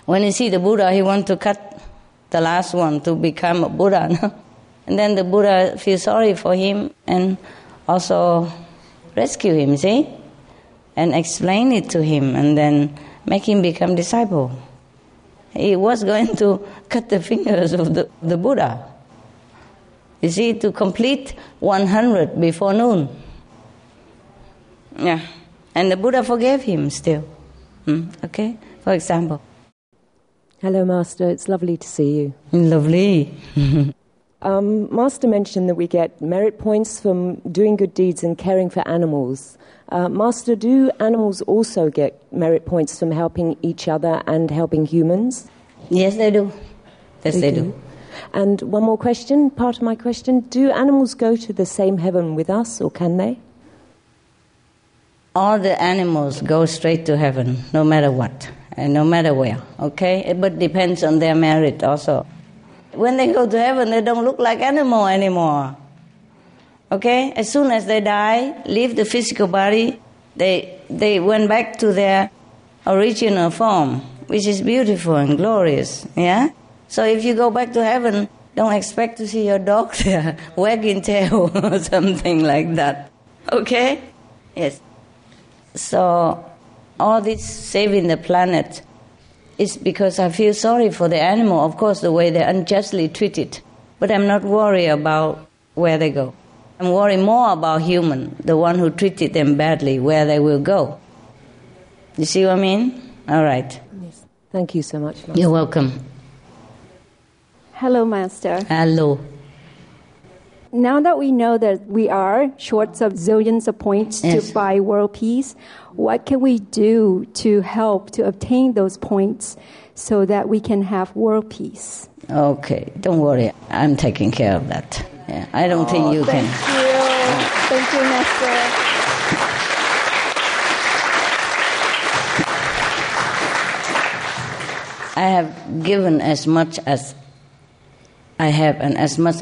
When he see the Buddha, he want to cut the last one to become a Buddha. <laughs> No? And then the Buddha feel sorry for him and also rescue him, see? And explain it to him and then make him become disciple. He was going to <laughs> cut the fingers of the, the Buddha. You see, to complete 100 before noon. Yeah. And the Buddha forgave him still. Hmm? Okay? For example. Hello, Master. It's lovely to see you. Lovely. <laughs> um, Master mentioned that we get merit points from doing good deeds and caring for animals. Uh, Master, do animals also get merit points from helping each other and helping humans? Yes, they do. Yes, they, they do. do. And one more question, part of my question do animals go to the same heaven with us, or can they? All the animals go straight to heaven, no matter what, and no matter where, okay? But depends on their merit also. When they go to heaven, they don't look like animal anymore. Okay? As soon as they die, leave the physical body, they, they went back to their original form, which is beautiful and glorious. Yeah? So if you go back to heaven, don't expect to see your dog <laughs> there wagging tail <laughs> or something like that. Okay? Yes. So all this saving the planet is because I feel sorry for the animal, of course, the way they're unjustly treated. But I'm not worried about where they go. I'm worried more about human, the one who treated them badly, where they will go. You see what I mean? All right. Yes. Thank you so much. Master. You're welcome. Hello, Master. Hello. Now that we know that we are short of zillions of points Yes. to buy world peace, what can we do to help to obtain those points so that we can have world peace? Okay, don't worry. I'm taking care of that. Yeah, I don't think you oh, Thank can. you. Thank you, Master. I have given as much as I have and as much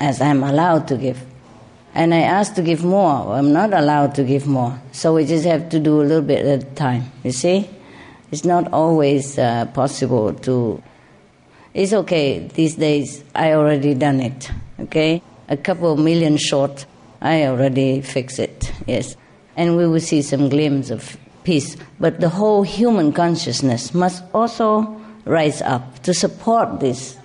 as I'm allowed to give. And I ask to give more. I'm not allowed to give more. So we just have to do a little bit at a time. You see? It's not always uh, possible to. It's okay. These days, I already done it. Okay? A couple of million short, I already fix it. Yes. And we will see some glimpse of peace. But the whole human consciousness must also rise up to support this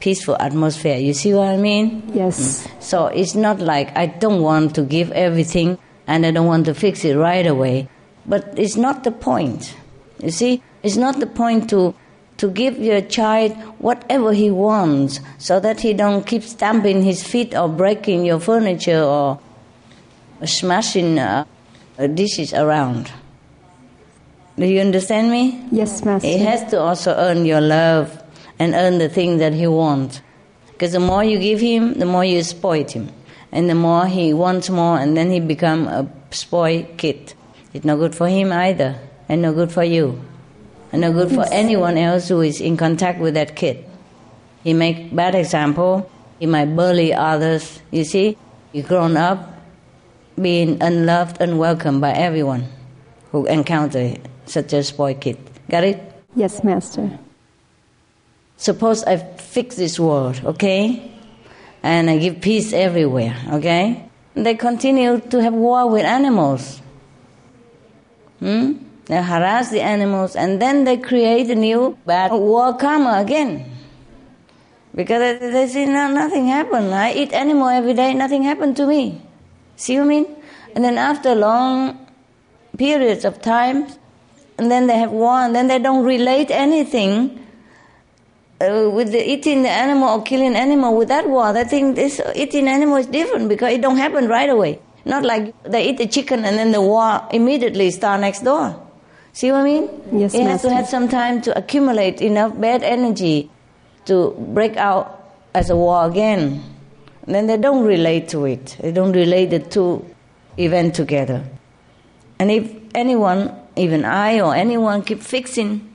peaceful atmosphere. You see what I mean? Yes. So it's not like I don't want to give everything and I don't want to fix it right away. But it's not the point. You see? It's not the point to to give your child whatever he wants so that he don't keep stamping his feet or breaking your furniture or smashing uh, dishes around. Do you understand me? Yes, Master. He has to also earn your love and earn the thing that he wants. Because the more you give him, the more you spoil him. And the more he wants more, and then he become a spoiled kid. It's no good for him either, and no good for you. And no good for anyone else who is in contact with that kid. He make bad example, he might bully others. You see, you grown up being unloved, unwelcome by everyone who encounter such a spoiled kid. Got it? Yes, Master. Suppose I fix this world, okay? And I give peace everywhere, okay? They continue to have war with animals. Hmm? They harass the animals and then they create a new bad war karma again. Because they, say, no, nothing happened. I eat animal every day, nothing happened to me. See what I mean? And then after long periods of time, and then they have war, and then they don't relate anything uh, with the eating the animal or killing animal with that war. I think this eating animal is different because it don't happen right away. Not like they eat the chicken and then the war immediately start next door. See what I mean? Yes, It has to have some time to accumulate enough bad energy to break out as a war again. And then they don't relate to it. They don't relate the two events together. And if anyone, even I or anyone, keep fixing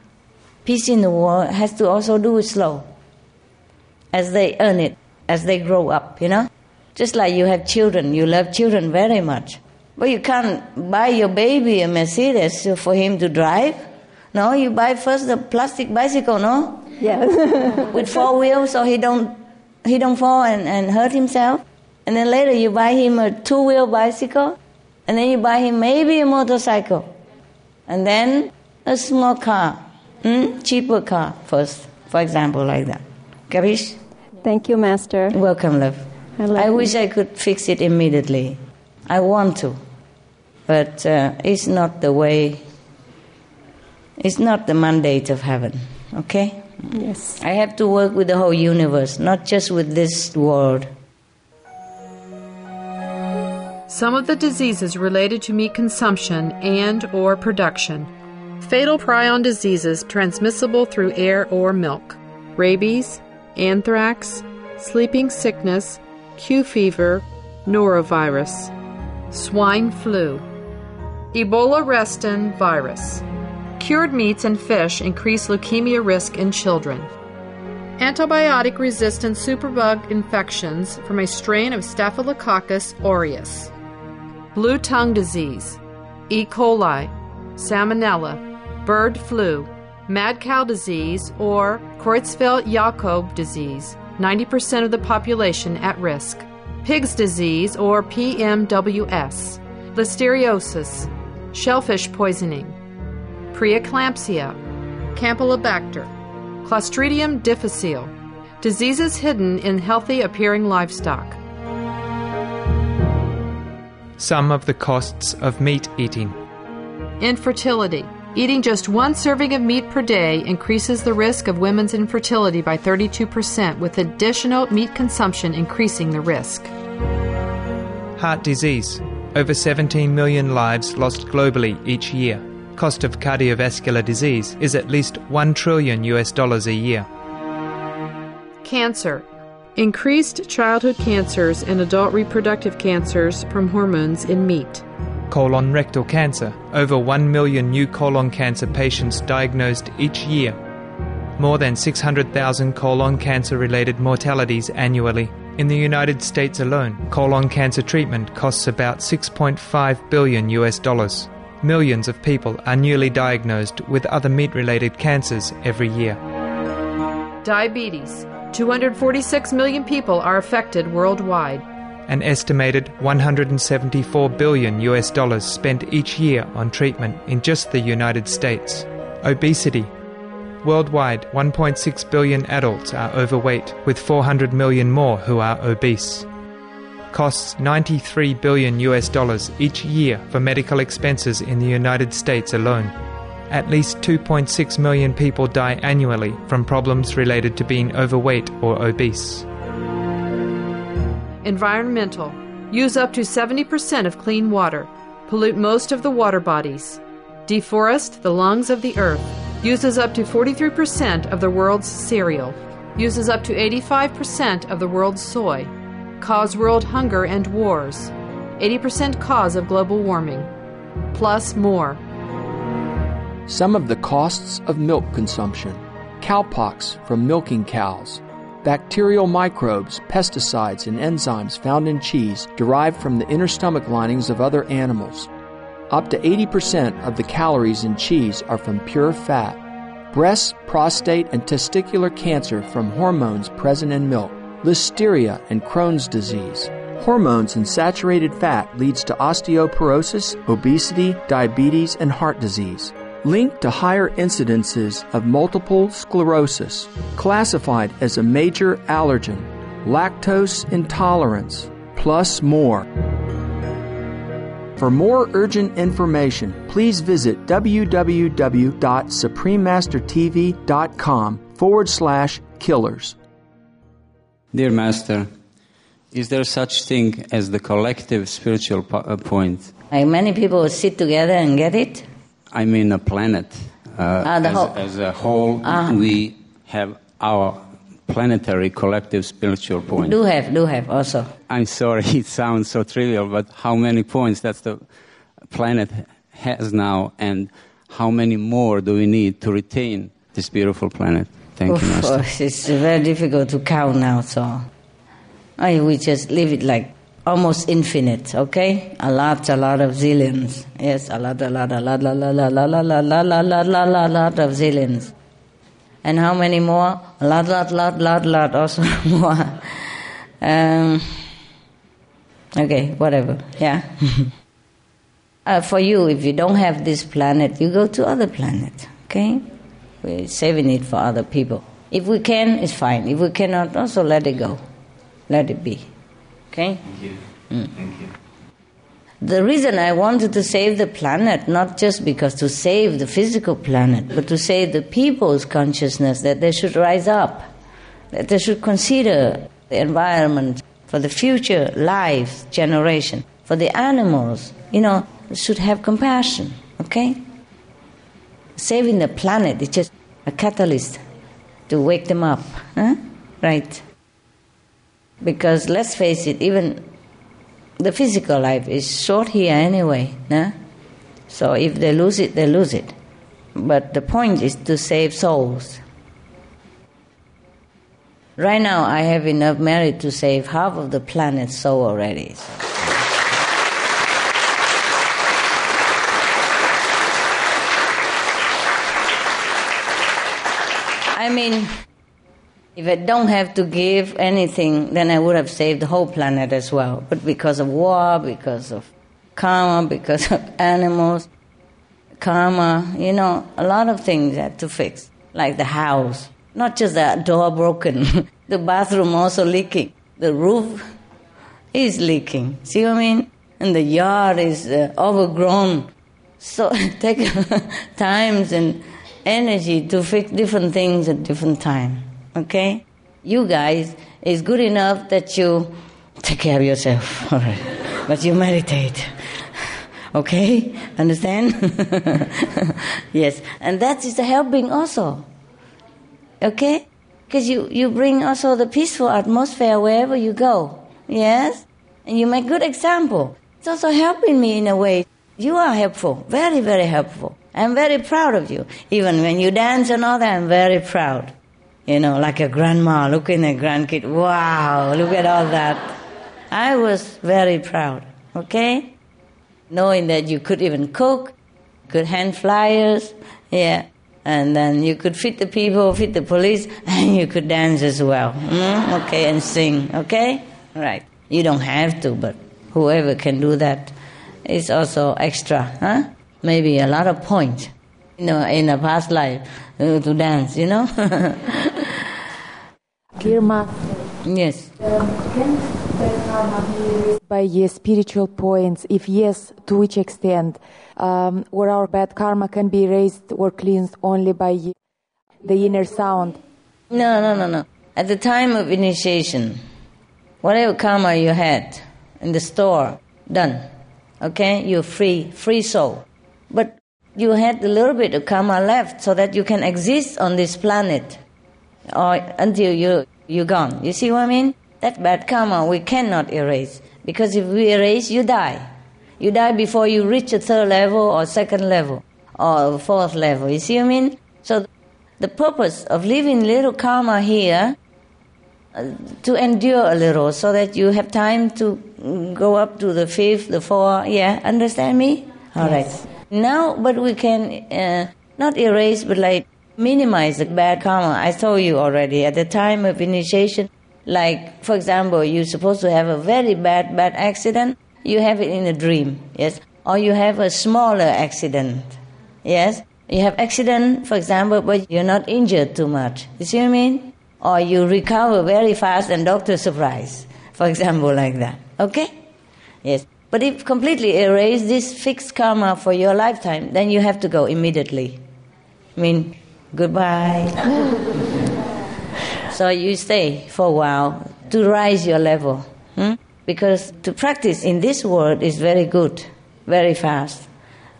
peace in the world, has to also do it slow as they earn it, as they grow up, you know? Just like you have children, you love children very much. But you can't buy your baby a Mercedes for him to drive. No, you buy first the plastic bicycle, no? Yes. <laughs> With four wheels so he don't he don't fall and, and hurt himself. And then later you buy him a two wheel bicycle and then you buy him maybe a motorcycle. And then a small car. Hmm? Cheaper car first, for example, like that. Capish? Thank you, Master. Welcome, love. I love I you. wish I could fix it immediately. I want to, but uh, it's not the way. It's not the mandate of heaven. Okay. Yes. I have to work with the whole universe, not just with this world. Some of the diseases related to meat consumption and or production. Fatal prion diseases transmissible through air or milk. Rabies, anthrax, sleeping sickness, Q fever, norovirus, swine flu, Ebola Reston virus. Cured meats and fish increase leukemia risk in children. Antibiotic resistant superbug infections from a strain of Staphylococcus aureus. Blue tongue disease, E. coli, salmonella, bird flu, mad cow disease, or Creutzfeldt Jakob disease, 90% of the population at risk. Pig's disease, or PMWS, listeriosis, shellfish poisoning, preeclampsia, Campylobacter, Clostridium difficile, diseases hidden in healthy appearing livestock. Some of the costs of meat eating. Infertility. Eating just one serving of meat per day increases the risk of women's infertility by 32%, with additional meat consumption increasing the risk. Heart disease. Over 17 million lives lost globally each year. Cost of cardiovascular disease is at least 1 trillion US dollars a year. Cancer. Increased childhood cancers and adult reproductive cancers from hormones in meat. Colon rectal cancer. Over 1 million new colon cancer patients diagnosed each year. More than 600,000 colon cancer related mortalities annually. In the United States alone, colon cancer treatment costs about 6.5 billion US dollars. Millions of people are newly diagnosed with other meat related cancers every year. Diabetes. 246 million people are affected worldwide. An estimated 174 billion US dollars spent each year on treatment in just the United States. Obesity. Worldwide, 1.6 billion adults are overweight, with 400 million more who are obese. Costs 93 billion US dollars each year for medical expenses in the United States alone. At least 2.6 million people die annually from problems related to being overweight or obese. Environmental. Use up to 70% of clean water. Pollute most of the water bodies. Deforest the lungs of the earth. Uses up to 43% of the world's cereal. Uses up to 85% of the world's soy. Cause world hunger and wars. 80% cause of global warming. Plus more. Some of the costs of milk consumption cowpox from milking cows, bacterial microbes, pesticides, and enzymes found in cheese derived from the inner stomach linings of other animals. Up to 80% of the calories in cheese are from pure fat. Breast, prostate, and testicular cancer from hormones present in milk, listeria, and Crohn's disease. Hormones in saturated fat leads to osteoporosis, obesity, diabetes, and heart disease. Linked to higher incidences of multiple sclerosis, classified as a major allergen, lactose intolerance, plus more. For more urgent information, please visit www.suprememastertv.com forward slash killers. Dear Master, is there such thing as the collective spiritual po- uh, point? Like many people sit together and get it? I mean a planet. Uh, Ah, as, whole- as a whole, Ah. we have our planetary collective spiritual point. Do have, do have also. I'm sorry, <laughs> it sounds so trivial, but how many points that's the planet has now, and how many more do we need to retain this beautiful planet? Thank you, Of Master. it's very difficult to count now, so I, we just leave it like almost infinite, okay? A lot, a lot of zillions. Yes, a lot, a lot, a lot, a lot, a lot, a lot, a lot, a lot, a lot, a lot, of zillions. And how many more? A lot, lot, lot, lot, lot, also more. Um, okay, whatever, yeah. uh, for you, if you don't have this planet, you go to other planet, okay? We're saving it for other people. If we can, it's fine. If we cannot, also let it go. Let it be. Okay? Thank you. Mm. Thank you. The reason I wanted to save the planet, not just because to save the physical planet, but to save the people's consciousness that they should rise up, that they should consider the environment for the future life generation, for the animals, you know, should have compassion, okay? Saving the planet is just a catalyst to wake them up, huh? Right. Because let's face it, even the physical life is short here anyway. Nah? So if they lose it, they lose it. But the point is to save souls. Right now, I have enough merit to save half of the planet's soul already. I mean, if I don't have to give anything, then I would have saved the whole planet as well. But because of war, because of karma, because of <laughs> animals, karma, you know, a lot of things had to fix, like the house. Not just the door broken, <laughs> the bathroom also leaking, the roof is leaking. See what I mean? And the yard is uh, overgrown. So <laughs> take times and energy to fix different things at different time. Okay? You guys is good enough that you take care of yourself. <laughs> All right. But you meditate. <laughs> Okay? Understand? <laughs> yes. And that is the helping also. Okay? Because you, you bring also the peaceful atmosphere wherever you go. Yes? And you make good example. It's also helping me in a way. You are helpful. Very, very helpful. I'm very proud of you. Even when you dance and all that, I'm very proud. You know, like a grandma looking at grandkid. Wow, look at all that. I was very proud. Okay? Knowing that you could even cook, could hand flyers, yeah. And then you could feed the people, feed the police, <laughs> and you could dance as well. Mm? Okay, and sing. Okay? Right. You don't have to, but whoever can do that is also extra, huh? Maybe a lot of points, you know, in a past life uh, to dance, you know? <laughs> Master, yes. um, can the karma be erased by your spiritual points? If yes, to which extent? Um, or our bad karma can be erased or cleansed only by the inner sound? No, no, no, no. At the time of initiation, whatever karma you had in the store, done. Okay? You're free, free soul. But you had a little bit of karma left so that you can exist on this planet or until you, you're gone. You see what I mean? That bad karma we cannot erase. Because if we erase, you die. You die before you reach a third level or second level or fourth level. You see what I mean? So the purpose of leaving little karma here uh, to endure a little so that you have time to go up to the fifth, the fourth. Yeah, understand me? All right. Now, but we can uh, not erase, but like minimize the bad karma. I told you already at the time of initiation, like for example, you're supposed to have a very bad, bad accident. You have it in a dream, yes, or you have a smaller accident, yes. You have accident, for example, but you're not injured too much. You see what I mean? Or you recover very fast and doctor surprise, for <laughs> example, like that. Okay? Yes. But if completely erase this fixed karma for your lifetime, then you have to go immediately. I mean, goodbye. <laughs> so you stay for a while to rise your level. Hmm? Because to practice in this world is very good, very fast,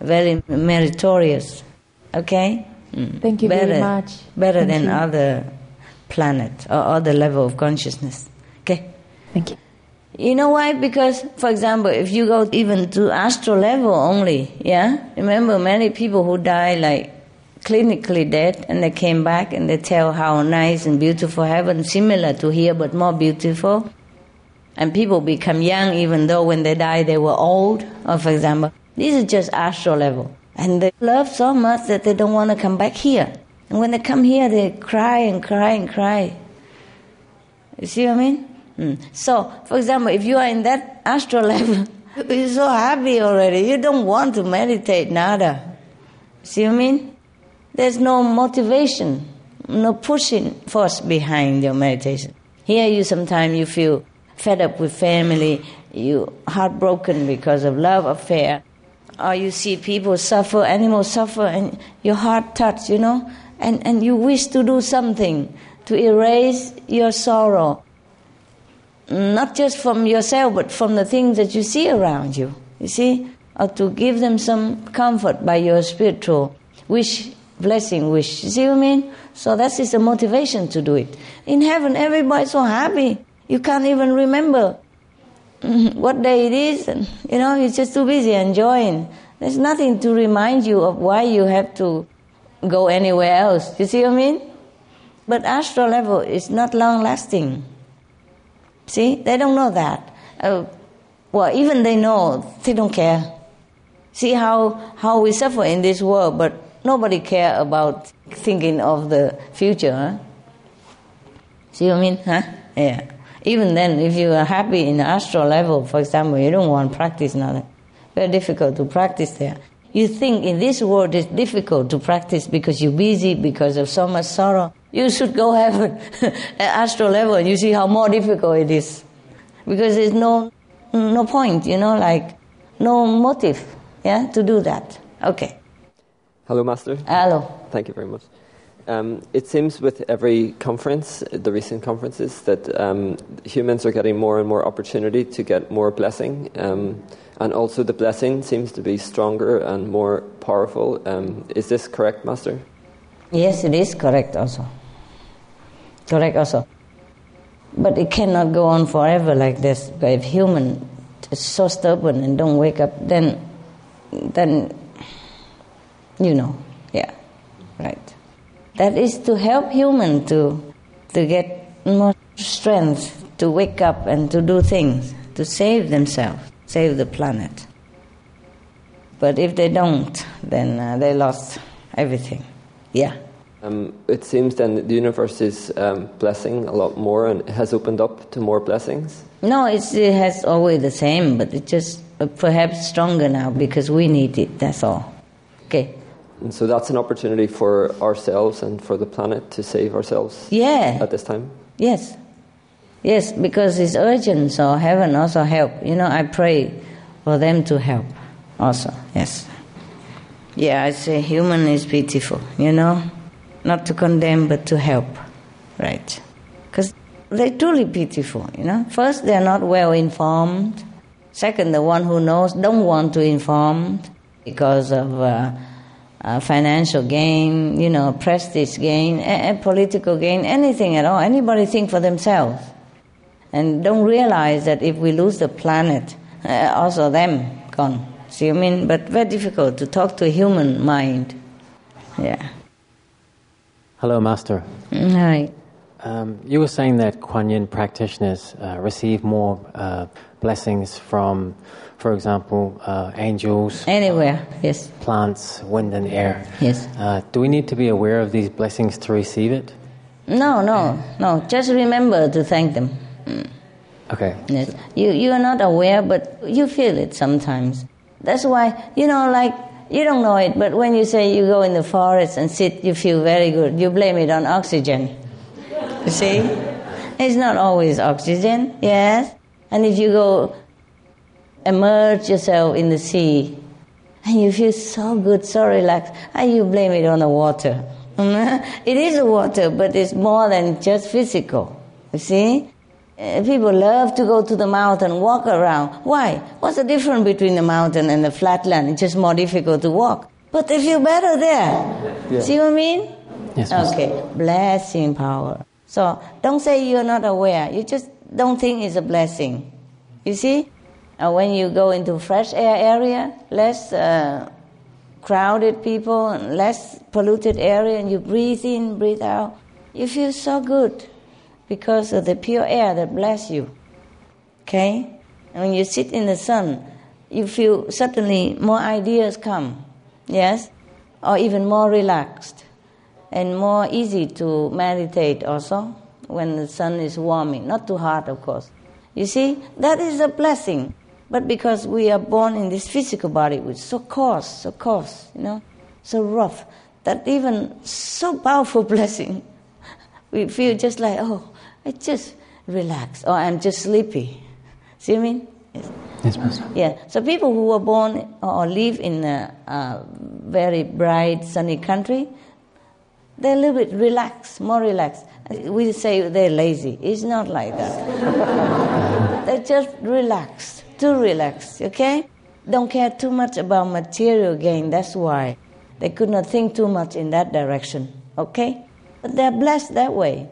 very meritorious. Okay? Mm. Thank you better, very much. Better Thank than you. other planet or other level of consciousness. Okay? Thank you. You know why? Because, for example, if you go even to astral level only, yeah? Remember many people who die like clinically dead and they came back and they tell how nice and beautiful heaven, similar to here but more beautiful. And people become young even though when they die they were old, or for example. This is just astral level. And they love so much that they don't want to come back here. And when they come here, they cry and cry and cry. You see what I mean? Mm. So, for example, if you are in that astral level, <laughs> you're so happy already. You don't want to meditate, nada. See what I mean? There's no motivation, no pushing force behind your meditation. Here, you sometimes you feel fed up with family, you heartbroken because of love affair, or you see people suffer, animals suffer, and your heart touch, you know, and, and you wish to do something to erase your sorrow, not just from yourself, but from the things that you see around you, you see, or to give them some comfort by your spiritual wish, blessing wish. You see what I mean? So that is the motivation to do it. In heaven, everybody's so happy. You can't even remember <laughs> what day it is, and you know, you're just too busy enjoying. There's nothing to remind you of why you have to go anywhere else. You see what I mean? But astral level is not long lasting. See, they don't know that. Uh, well, even they know, they don't care. See how how we suffer in this world, but nobody care about thinking of the future. Huh? See what I mean? Huh? Yeah. Even then, if you are happy in the astral level, for example, you don't want practice nothing. Very difficult to practice there. You think in this world it's difficult to practice because you're busy, because of so much sorrow. You should go have an <laughs> astral level and you see how more difficult it is. Because there's no, no point, you know, like no motive, yeah, to do that. Okay. Hello, Master. Hello. Thank you very much. Um, it seems with every conference, the recent conferences, that um, humans are getting more and more opportunity to get more blessing. Um, and also the blessing seems to be stronger and more powerful. Um, is this correct, Master? Yes, it is correct also. Correct also. But it cannot go on forever like this. If human is so stubborn and don't wake up, then, then, you know, yeah, right. That is to help human to, to get more strength to wake up and to do things, to save themselves, save the planet. But if they don't, then uh, they lost everything. Yeah. Um, it seems then that the universe is um, blessing a lot more and has opened up to more blessings. No, it's, it has always the same, but it's just uh, perhaps stronger now because we need it, that's all. Okay. And so that's an opportunity for ourselves and for the planet to save ourselves Yeah. at this time. Yes. Yes, because it's urgent, so heaven also help. You know, I pray for them to help also, yes. Yeah, I say human is beautiful, you know, not to condemn but to help, right? Because they're truly pitiful, you know. First, they're not well informed. Second, the one who knows don't want to inform because of uh, uh, financial gain, you know, prestige gain, a- a political gain, anything at all. Anybody think for themselves and don't realize that if we lose the planet, uh, also them gone. See, I mean, but very difficult to talk to a human mind. Yeah. Hello, Master. Mm, Hi. Um, you were saying that Kuan Yin practitioners uh, receive more uh, blessings from, for example, uh, angels, Anywhere, yes. plants, wind, and air. Yes. Uh, do we need to be aware of these blessings to receive it? No, no, no. Just remember to thank them. Okay. Yes. You you are not aware, but you feel it sometimes. That's why you know, like you don't know it, but when you say you go in the forest and sit, you feel very good. You blame it on oxygen. You see, it's not always oxygen. Yes, and if you go immerse yourself in the sea and you feel so good, so relaxed, and you blame it on the water. <laughs> it is the water, but it's more than just physical. You see? Uh, people love to go to the mountain, walk around. Why? What's the difference between the mountain and the flatland? It's just more difficult to walk. But they feel better there. Yeah. See what I mean? Yes. Okay. Blessing power. So don't say you're not aware. You just don't think it's a blessing. You see? Uh, when you go into fresh air area, less uh, crowded people, and less polluted area, and you breathe in, breathe out, you feel so good because of the pure air that bless you. Okay? And when you sit in the sun, you feel suddenly more ideas come. Yes? Or even more relaxed and more easy to meditate also when the sun is warming. Not too hot, of course. You see, that is a blessing. But because we are born in this physical body, which is so coarse, so coarse, you know, so rough, that even so powerful <laughs> blessing, we feel just like, oh, I just relax, or I'm just sleepy. See what I mean? Yes. Yes, Master. Yeah. So people who are born or live in a, a very bright, sunny country, they're a little bit relaxed, more relaxed. We say they're lazy. It's not like that. <laughs> they're just relaxed too relaxed, okay? Don't care too much about material gain, that's why. They could not think too much in that direction, okay? But they're blessed that way.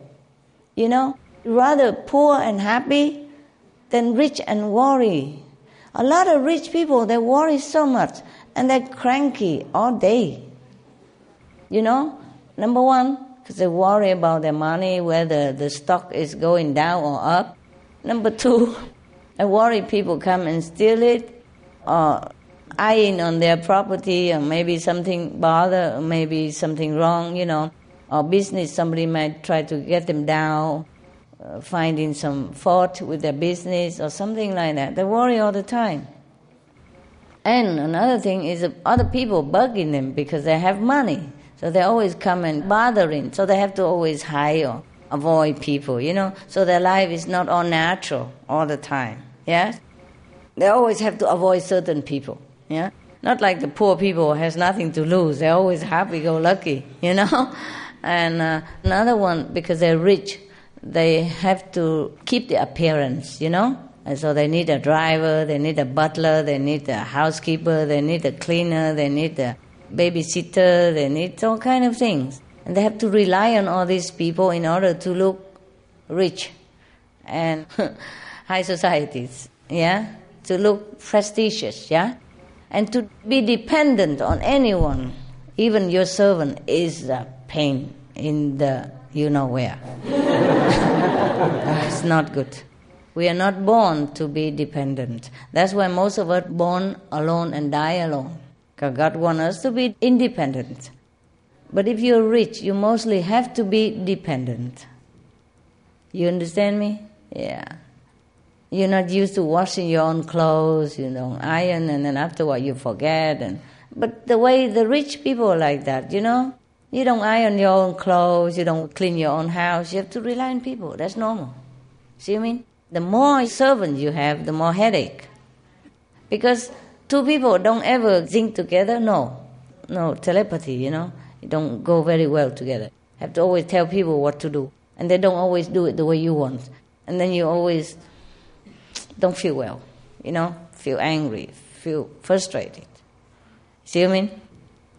You know, rather poor and happy than rich and worry. A lot of rich people, they worry so much and they're cranky all day. You know, number one, because they worry about their money, whether the stock is going down or up. Number two, <laughs> they worry people come and steal it or eyeing on their property or maybe something bother maybe something wrong, you know, or business, somebody might try to get them down, uh, finding some fault with their business or something like that. They worry all the time. And another thing is other people bugging them because they have money. So they always come and bothering. So they have to always hide or avoid people, you know, so their life is not all natural all the time. Yes? They always have to avoid certain people. Yeah? Not like the poor people has nothing to lose. They're always happy go lucky, you know? <laughs> And uh, another one, because they're rich, they have to keep the appearance, you know? And so they need a driver, they need a butler, they need a housekeeper, they need a cleaner, they need a babysitter, they need all kind of things. And they have to rely on all these people in order to look rich and <laughs> high societies, yeah? To look prestigious, yeah? And to be dependent on anyone, even your servant, is a pain in the you know where. <laughs> it's not good. We are not born to be dependent. That's why most of us born alone and die alone. Because God wants us to be independent. But if you're rich, you mostly have to be dependent. You understand me? Yeah. You're not used to washing your own clothes, you don't iron, and then after afterward you forget. And but the way the rich people are like that, you know, you don't iron your own clothes, you don't clean your own house. You have to rely on people. That's normal. See what I mean? The more servants you have, the more headache. Because two people don't ever think together. No, no telepathy. You know, It don't go very well together. Have to always tell people what to do, and they don't always do it the way you want, and then you always don't feel well. You know, feel angry, feel frustrated. See what I mean?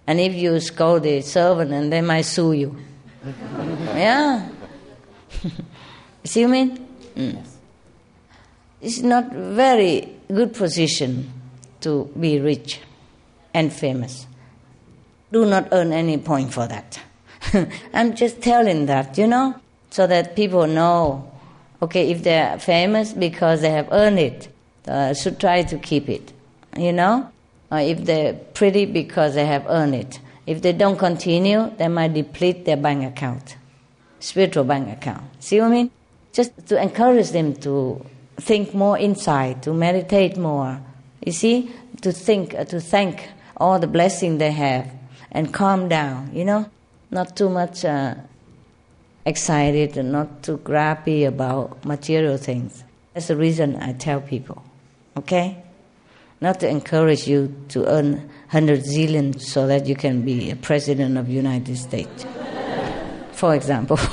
And if you scold the servant, and they might sue you. yeah. <laughs> See what I mean? Mm. It's not very good position to be rich and famous do not earn any point for that. <laughs> I'm just telling that, you know, so that people know, okay, if they're famous because they have earned it, uh, should try to keep it, you know? Or if they're pretty because they have earned it. If they don't continue, they might deplete their bank account, spiritual bank account. See what I mean? Just to encourage them to think more inside, to meditate more. You see, to think, uh, to thank all the blessing they have and calm down, you know, not too much uh, excited and not too grabby about material things. That's the reason I tell people, okay? Not to encourage you to earn 100 zillion so that you can be a president of United States. For example. <laughs>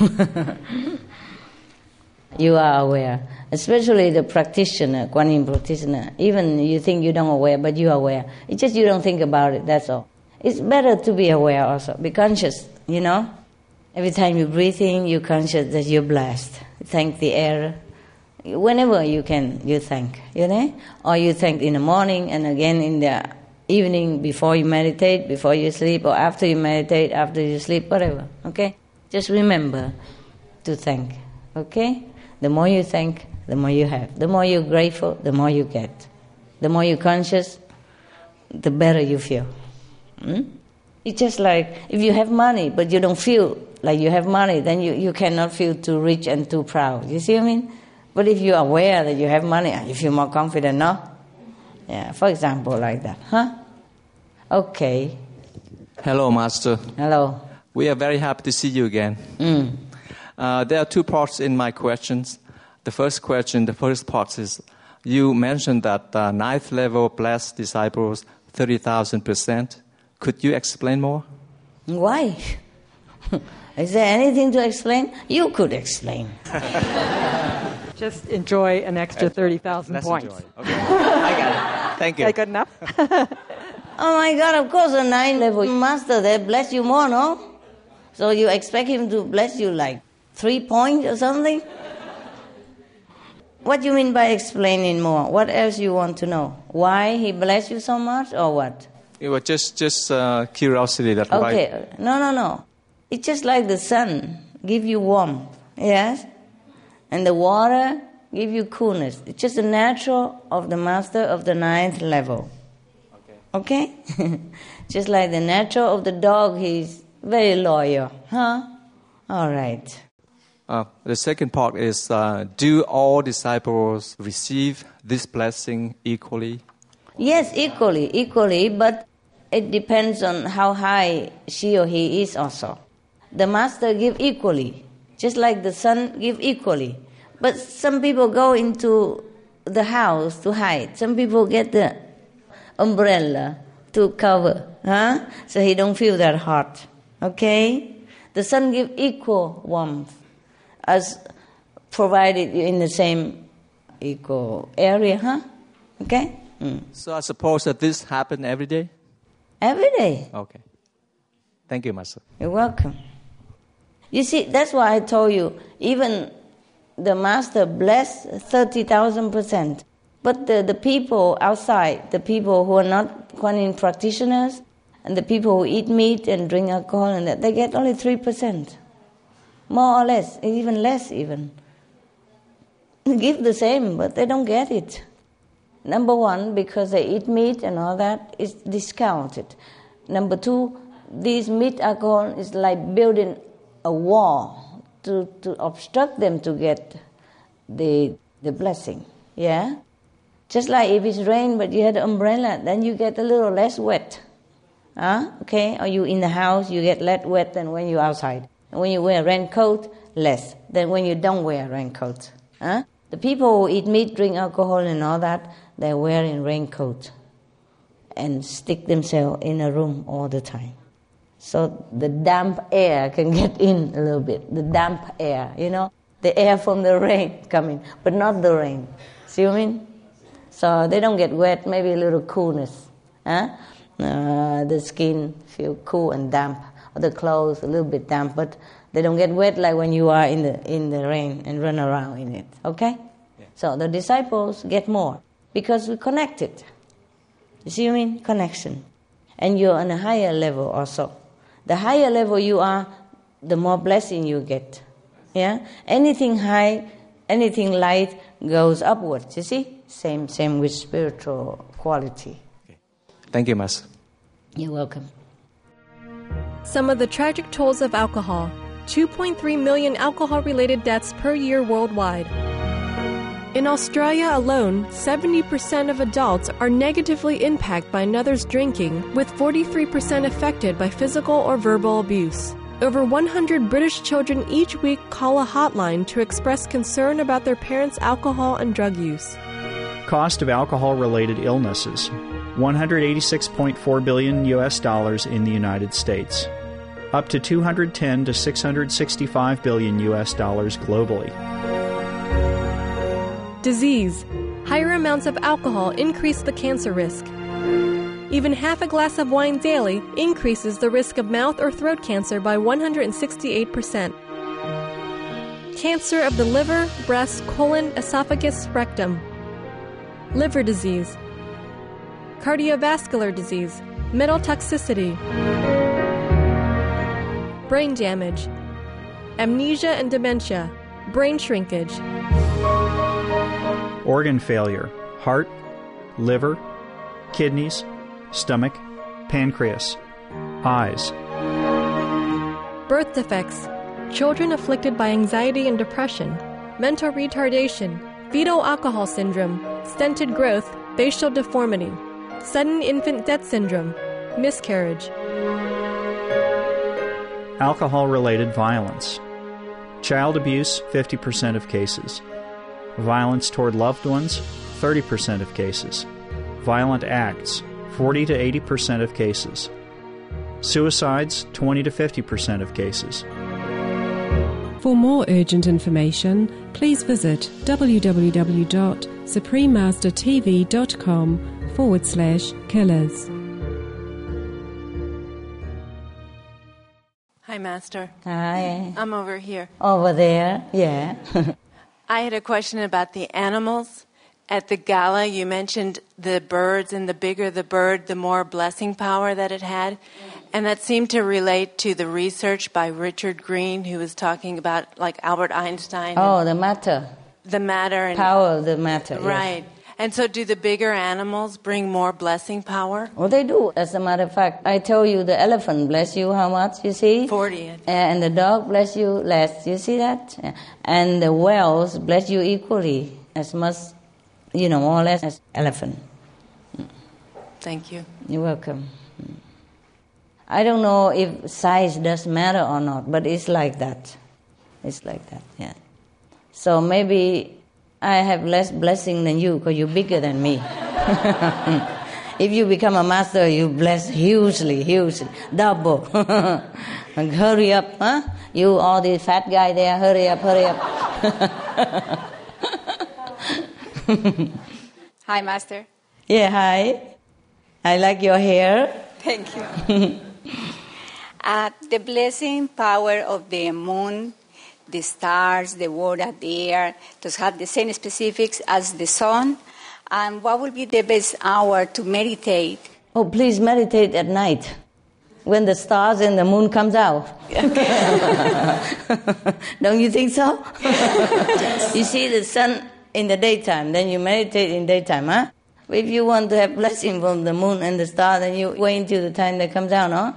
you are aware, especially the practitioner, Kuan Yin practitioner. Even you think you don't aware, but you are aware. It's just you don't think about it, that's all. It's better to be aware also, be conscious, you know. Every time you breathe in, you're conscious that you're blessed. Thank the air. Whenever you can, you thank, you know? Or you thank in the morning and again in the evening before you meditate, before you sleep, or after you meditate, after you sleep, whatever, okay? Just remember to thank, okay? The more you thank, the more you have. The more you're grateful, the more you get. The more you're conscious, the better you feel. Hmm? It's just like if you have money but you don't feel like you have money, then you, you cannot feel too rich and too proud. You see what I mean? But if you're aware that you have money, you feel more confident, no? Yeah, for example, like that, huh? Okay. Hello, Master. Hello. We are very happy to see you again. Mm. Uh, there are two parts in my questions. The first question, the first part is you mentioned that uh, ninth level blessed disciples, 30,000%. Could you explain more? Why? <laughs> Is there anything to explain? You could explain. <laughs> Just enjoy an extra 30,000 points. Enjoy. Okay. I got it. Thank you. Is that good enough? <laughs> oh my God, of course, a nine level master, they bless you more, no? So you expect him to bless you like three points or something? What do you mean by explaining more? What else you want to know? Why he bless you so much or what? It was just just uh, curiosity that Okay, why. no, no, no. It's just like the sun give you warmth, yes, and the water give you coolness. It's just the natural of the master of the ninth level. Okay. Okay. <laughs> just like the natural of the dog, he's very loyal, huh? All right. Uh, the second part is uh, do all disciples receive this blessing equally? Yes, equally, equally, but it depends on how high she or he is also. The master give equally, just like the sun give equally. But some people go into the house to hide. Some people get the umbrella to cover, huh? So he don't feel that hot. Okay? The sun give equal warmth as provided in the same equal area, huh? Okay? Mm. So I suppose that this happen every day? Every day. Okay. Thank you, Master. You're welcome. You see, that's why I told you, even the master blessed 30,000%. But the, the people outside, the people who are not Kuan practitioners, and the people who eat meat and drink alcohol, and that, they get only 3%. More or less, even less even. Give the same, but they don't get it. Number one, because they eat meat and all that, is discounted. Number two, this meat alcohol is like building a wall to, to obstruct them to get the, the blessing. Yeah? Just like if it's rain but you had an umbrella, then you get a little less wet. Huh? Okay? Or you in the house, you get less wet than when you're outside. And when you wear a raincoat, less than when you don't wear a raincoat. Huh? The people who eat meat, drink alcohol, and all that, they're wearing raincoat and stick themselves in a room all the time. So the damp air can get in a little bit. The damp air, you know, the air from the rain <laughs> coming, but not the rain. See what I mean? So they don't get wet. Maybe a little coolness. Huh? Uh, the skin feel cool and damp. Or the clothes a little bit damp, but they don't get wet like when you are in the in the rain and run around in it. Okay? So the disciples get more because we connected. You see what I mean? Connection. And you're on a higher level also. The higher level you are, the more blessing you get. Yeah? Anything high, anything light goes upwards. You see? Same same with spiritual quality. Okay. Thank you, Master. You're welcome. Some of the tragic tolls of alcohol 2.3 million alcohol related deaths per year worldwide. In Australia alone, 70% of adults are negatively impacted by another's drinking, with 43% affected by physical or verbal abuse. Over 100 British children each week call a hotline to express concern about their parents' alcohol and drug use. cost of alcohol related illnesses 186.4 billion US dollars in the United States, up to 210 to 665 billion US dollars globally. Disease. Higher amounts of alcohol increase the cancer risk. Even half a glass of wine daily increases the risk of mouth or throat cancer by 168%. Cancer of the liver, breast, colon, esophagus, rectum. Liver disease. Cardiovascular disease. Metal toxicity. Brain damage. Amnesia and dementia. Brain shrinkage. Organ failure, heart, liver, kidneys, stomach, pancreas, eyes. Birth defects. Children afflicted by anxiety and depression. Mental retardation. Fetal alcohol syndrome. Stunted growth. Facial deformity. Sudden infant death syndrome. Miscarriage. Alcohol related violence. Child abuse, 50% of cases. Violence toward loved ones, 30% of cases. Violent acts, 40 to 80% of cases. Suicides, 20 to 50% of cases. For more urgent information, please visit www.suprememastertv.com forward slash killers. Hi, Master. Hi. I'm over here. Over there, yeah. <laughs> I had a question about the animals. At the gala, you mentioned the birds, and the bigger the bird, the more blessing power that it had. And that seemed to relate to the research by Richard Green, who was talking about like Albert Einstein. Oh, the matter. The matter and Power of the matter. yes. And so, do the bigger animals bring more blessing power? Well, they do. As a matter of fact, I told you the elephant bless you how much, you see? 40. And the dog bless you less, you see that? And the whales bless you equally, as much, you know, more or less as elephant. Thank you. You're welcome. I don't know if size does matter or not, but it's like that. It's like that, yeah. So maybe I have less blessing than you because you're bigger than me. <laughs> if you become a master, you bless hugely, hugely, double. and <laughs> hurry up, huh? You, all the fat guy there, hurry up, hurry up. <laughs> Hi, Master. yeah, hi. I like your hair. Thank you. uh, the blessing power of the moon, the stars, the water, the air, does have the same specifics as the sun. And what would be the best hour to meditate? Oh, please meditate at night when the stars and the moon comes out. <laughs> Don't you think so? <laughs> you see the sun in the daytime, then you meditate in daytime, huh? If you want to have blessing from the moon and the star, then you wait until the time they come down, huh?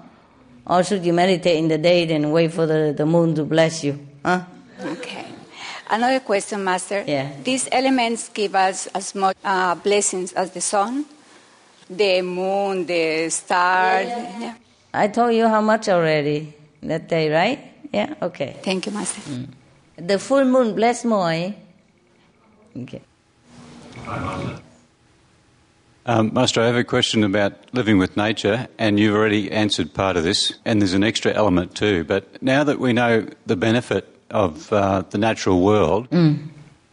Or should you meditate in the day and wait for the, the moon to bless you, huh? Okay. Another question, Master. Yeah. These elements give us as much uh, blessings as the sun, the moon, the stars. Yeah. I told you how much already that day, right? Yeah, okay. Thank you, Master. The full moon bless more, eh? Okay. Um, Master, I have a question about living with nature, and you've already answered part of this, and there's an extra element too. But now that we know the benefit of uh, the natural world, Mm.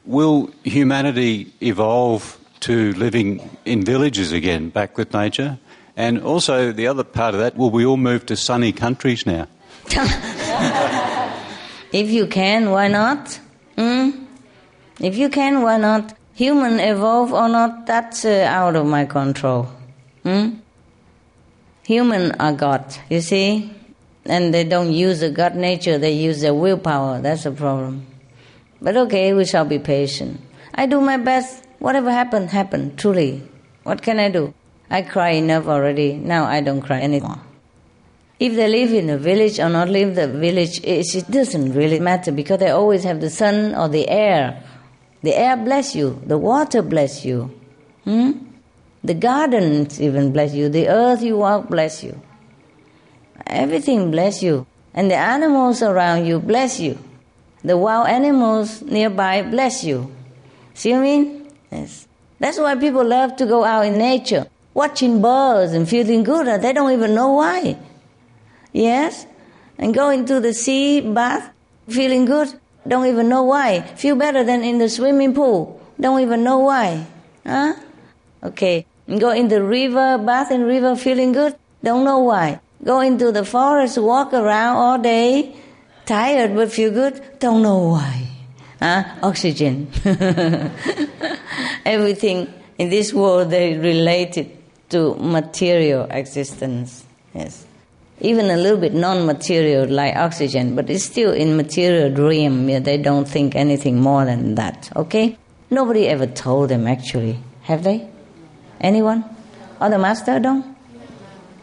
will humanity evolve to living in villages again, back with nature? And also, the other part of that, will we all move to sunny countries now? <laughs> If you can, why not? Hmm? If you can, why not? Human evolve or not, that's uh, out of my control. Hmm? Human are God, you see? And they don't use the God nature, they use their willpower. That's the problem. But okay, we shall be patient. I do my best. Whatever happened, happened, truly. What can I do? I cry enough already. Now I don't cry anymore. If they live in a village or not live the village, it, it doesn't really matter because they always have the sun or the air. The air bless you, the water bless you, hmm? the gardens even bless you, the earth you walk bless you. Everything bless you, and the animals around you bless you. The wild animals nearby bless you. See what I mean? Yes. That's why people love to go out in nature, watching birds and feeling good. and They don't even know why. Yes? And going to the sea, bath, feeling good. Don't even know why. Feel better than in the swimming pool. Don't even know why. Huh? Okay. Go in the river, bath in river, feeling good. Don't know why. Go into the forest, walk around all day, tired but feel good. Don't know why. Huh? Oxygen. <laughs> Everything in this world they related to material existence. Yes. Even a little bit non-material like oxygen, but it's still in material realm. Yeah, they don't think anything more than that. Okay? Nobody ever told them actually. Have they? Anyone? Or the master don't?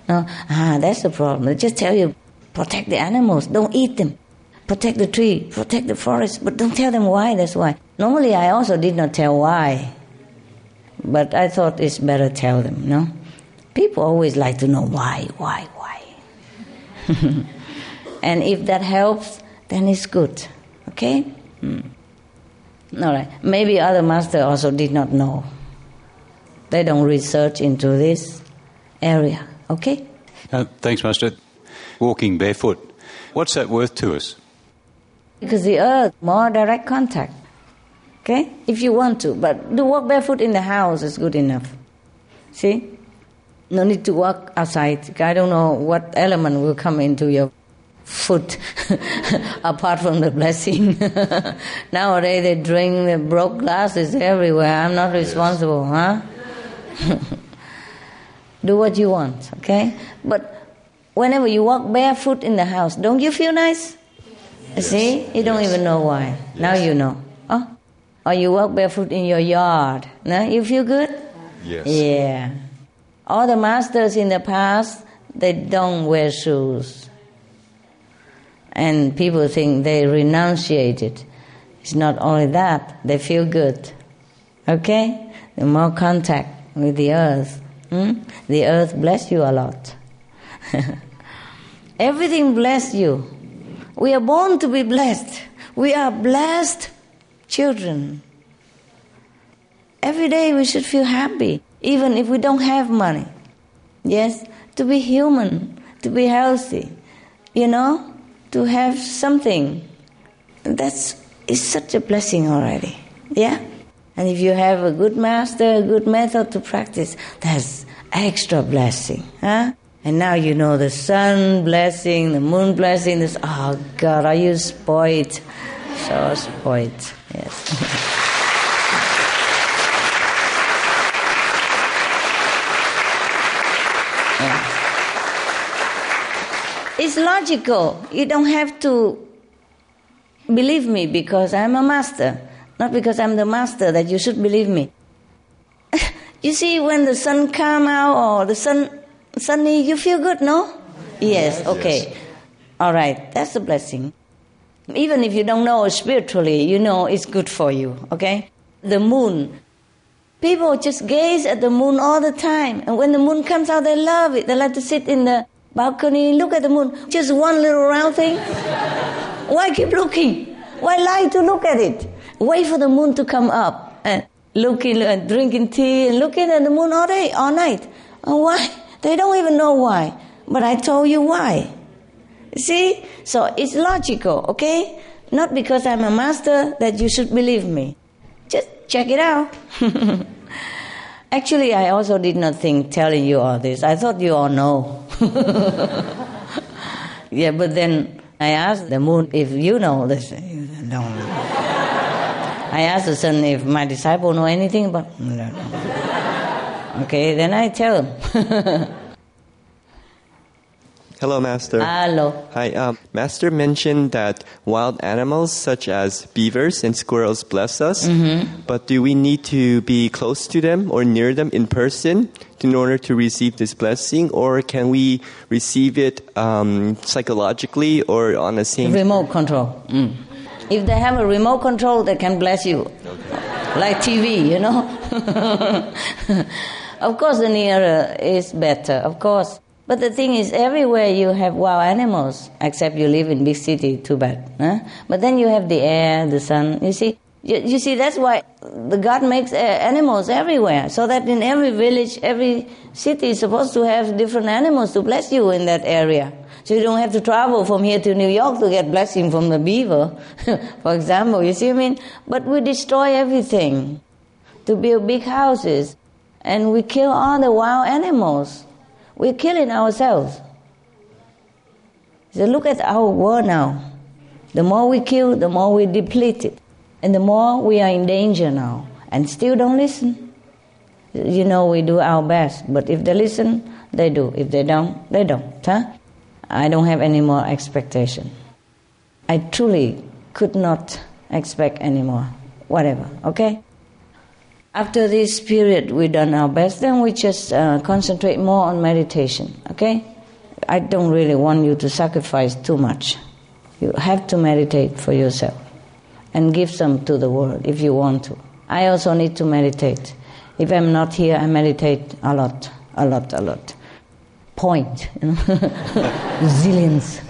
No. Ah, that's the problem. They just tell you, protect the animals, don't eat them. Protect the tree, protect the forest, but don't tell them why, that's why. Normally I also did not tell why. But I thought it's better tell them, no? People always like to know why, why, why. <laughs> and if that helps, then it's good. Okay? Hmm. All right. Maybe other master also did not know. They don't research into this area. Okay? Uh, thanks, Master. Walking barefoot. What's that worth to us? Because the earth, more direct contact. Okay? If you want to. But to walk barefoot in the house is good enough. See? No need to walk outside. I don't know what element will come into your foot <laughs> apart from the blessing. <laughs> Nowadays they drink the broke glasses everywhere. I'm not responsible, huh? <laughs> Do what you want, okay? But whenever you walk barefoot in the house, don't you feel nice? Yes. See? You don't yes. even know why. Yes. Now you know. Oh? Or you walk barefoot in your yard. Now you feel good? Yes. Yeah. All the masters in the past, they don't wear shoes. And people think they renunciate it. It's not only that, they feel good. Okay? The more contact with the earth. Hmm? The earth bless you a lot. <laughs> Everything bless you. We are born to be blessed. We are blessed children. Every day we should feel happy, even if we don't have money. Yes, to be human, to be healthy, you know, to have something. That's is such a blessing already. Yeah? And if you have a good master, a good method to practice, that's extra blessing. Huh? And now you know the sun blessing, the moon blessing, this, oh God, are you spoiled? So spoiled, yes. <laughs> It's logical. You don't have to believe me because I'm a master. Not because I'm the master that you should believe me. <laughs> you see, when the sun come out or the sun sunny, you feel good, no? Yes, okay. Yes. All right, that's a blessing. Even if you don't know spiritually, you know it's good for you, okay? The moon. People just gaze at the moon all the time. And when the moon comes out, they love it. They like to sit in the balcony, and look at the moon. Just one little round thing. <laughs> Why keep looking? Why lie to look at it? Wait for the moon to come up and looking and uh, drinking tea and looking at the moon all day, all night. And why? They don't even know why. But I told you why. See? So it's logical, okay? Not because I'm a master that you should believe me. Just check it out. <laughs> Actually, I also did not think telling you all this. I thought you all know. <laughs> yeah, but then I asked the moon if you know this. Don't. I asked the sun if my disciple know anything about. Okay, then I tell him. <laughs> Hello, Master. Hello. Hi. Um, Master mentioned that wild animals such as beavers and squirrels bless us, mm-hmm. but do we need to be close to them or near them in person in order to receive this blessing, or can we receive it um, psychologically or on a same remote control? Mm. If they have a remote control, they can bless you. Okay. Like TV, you know? <laughs> of course, the nearer is better, of course. But the thing is, everywhere you have wild animals, except you live in big city, too bad. Huh? But then you have the air, the sun. You see, You, you see, that's why the God makes uh, animals everywhere, so that in every village, every city is supposed to have different animals to bless you in that area. So you don't have to travel from here to New York to get blessing from the beaver, <laughs> for example. You see what I mean? But we destroy everything to build big houses, and we kill all the wild animals. We're killing ourselves. So look at our world now. The more we kill, the more we deplete it. And the more we are in danger now. And still don't listen. You know, we do our best. But if they listen, they do. If they don't, they don't. Huh? I don't have any more expectation. I truly could not expect anymore. Whatever, okay? After this period, we done our best, then we just uh, concentrate more on meditation, okay? I don't really want you to sacrifice too much. You have to meditate for yourself and give some to the world if you want to. I also need to meditate. If I'm not here, I meditate a lot, a lot, a lot. Point, you know? <laughs> zillions,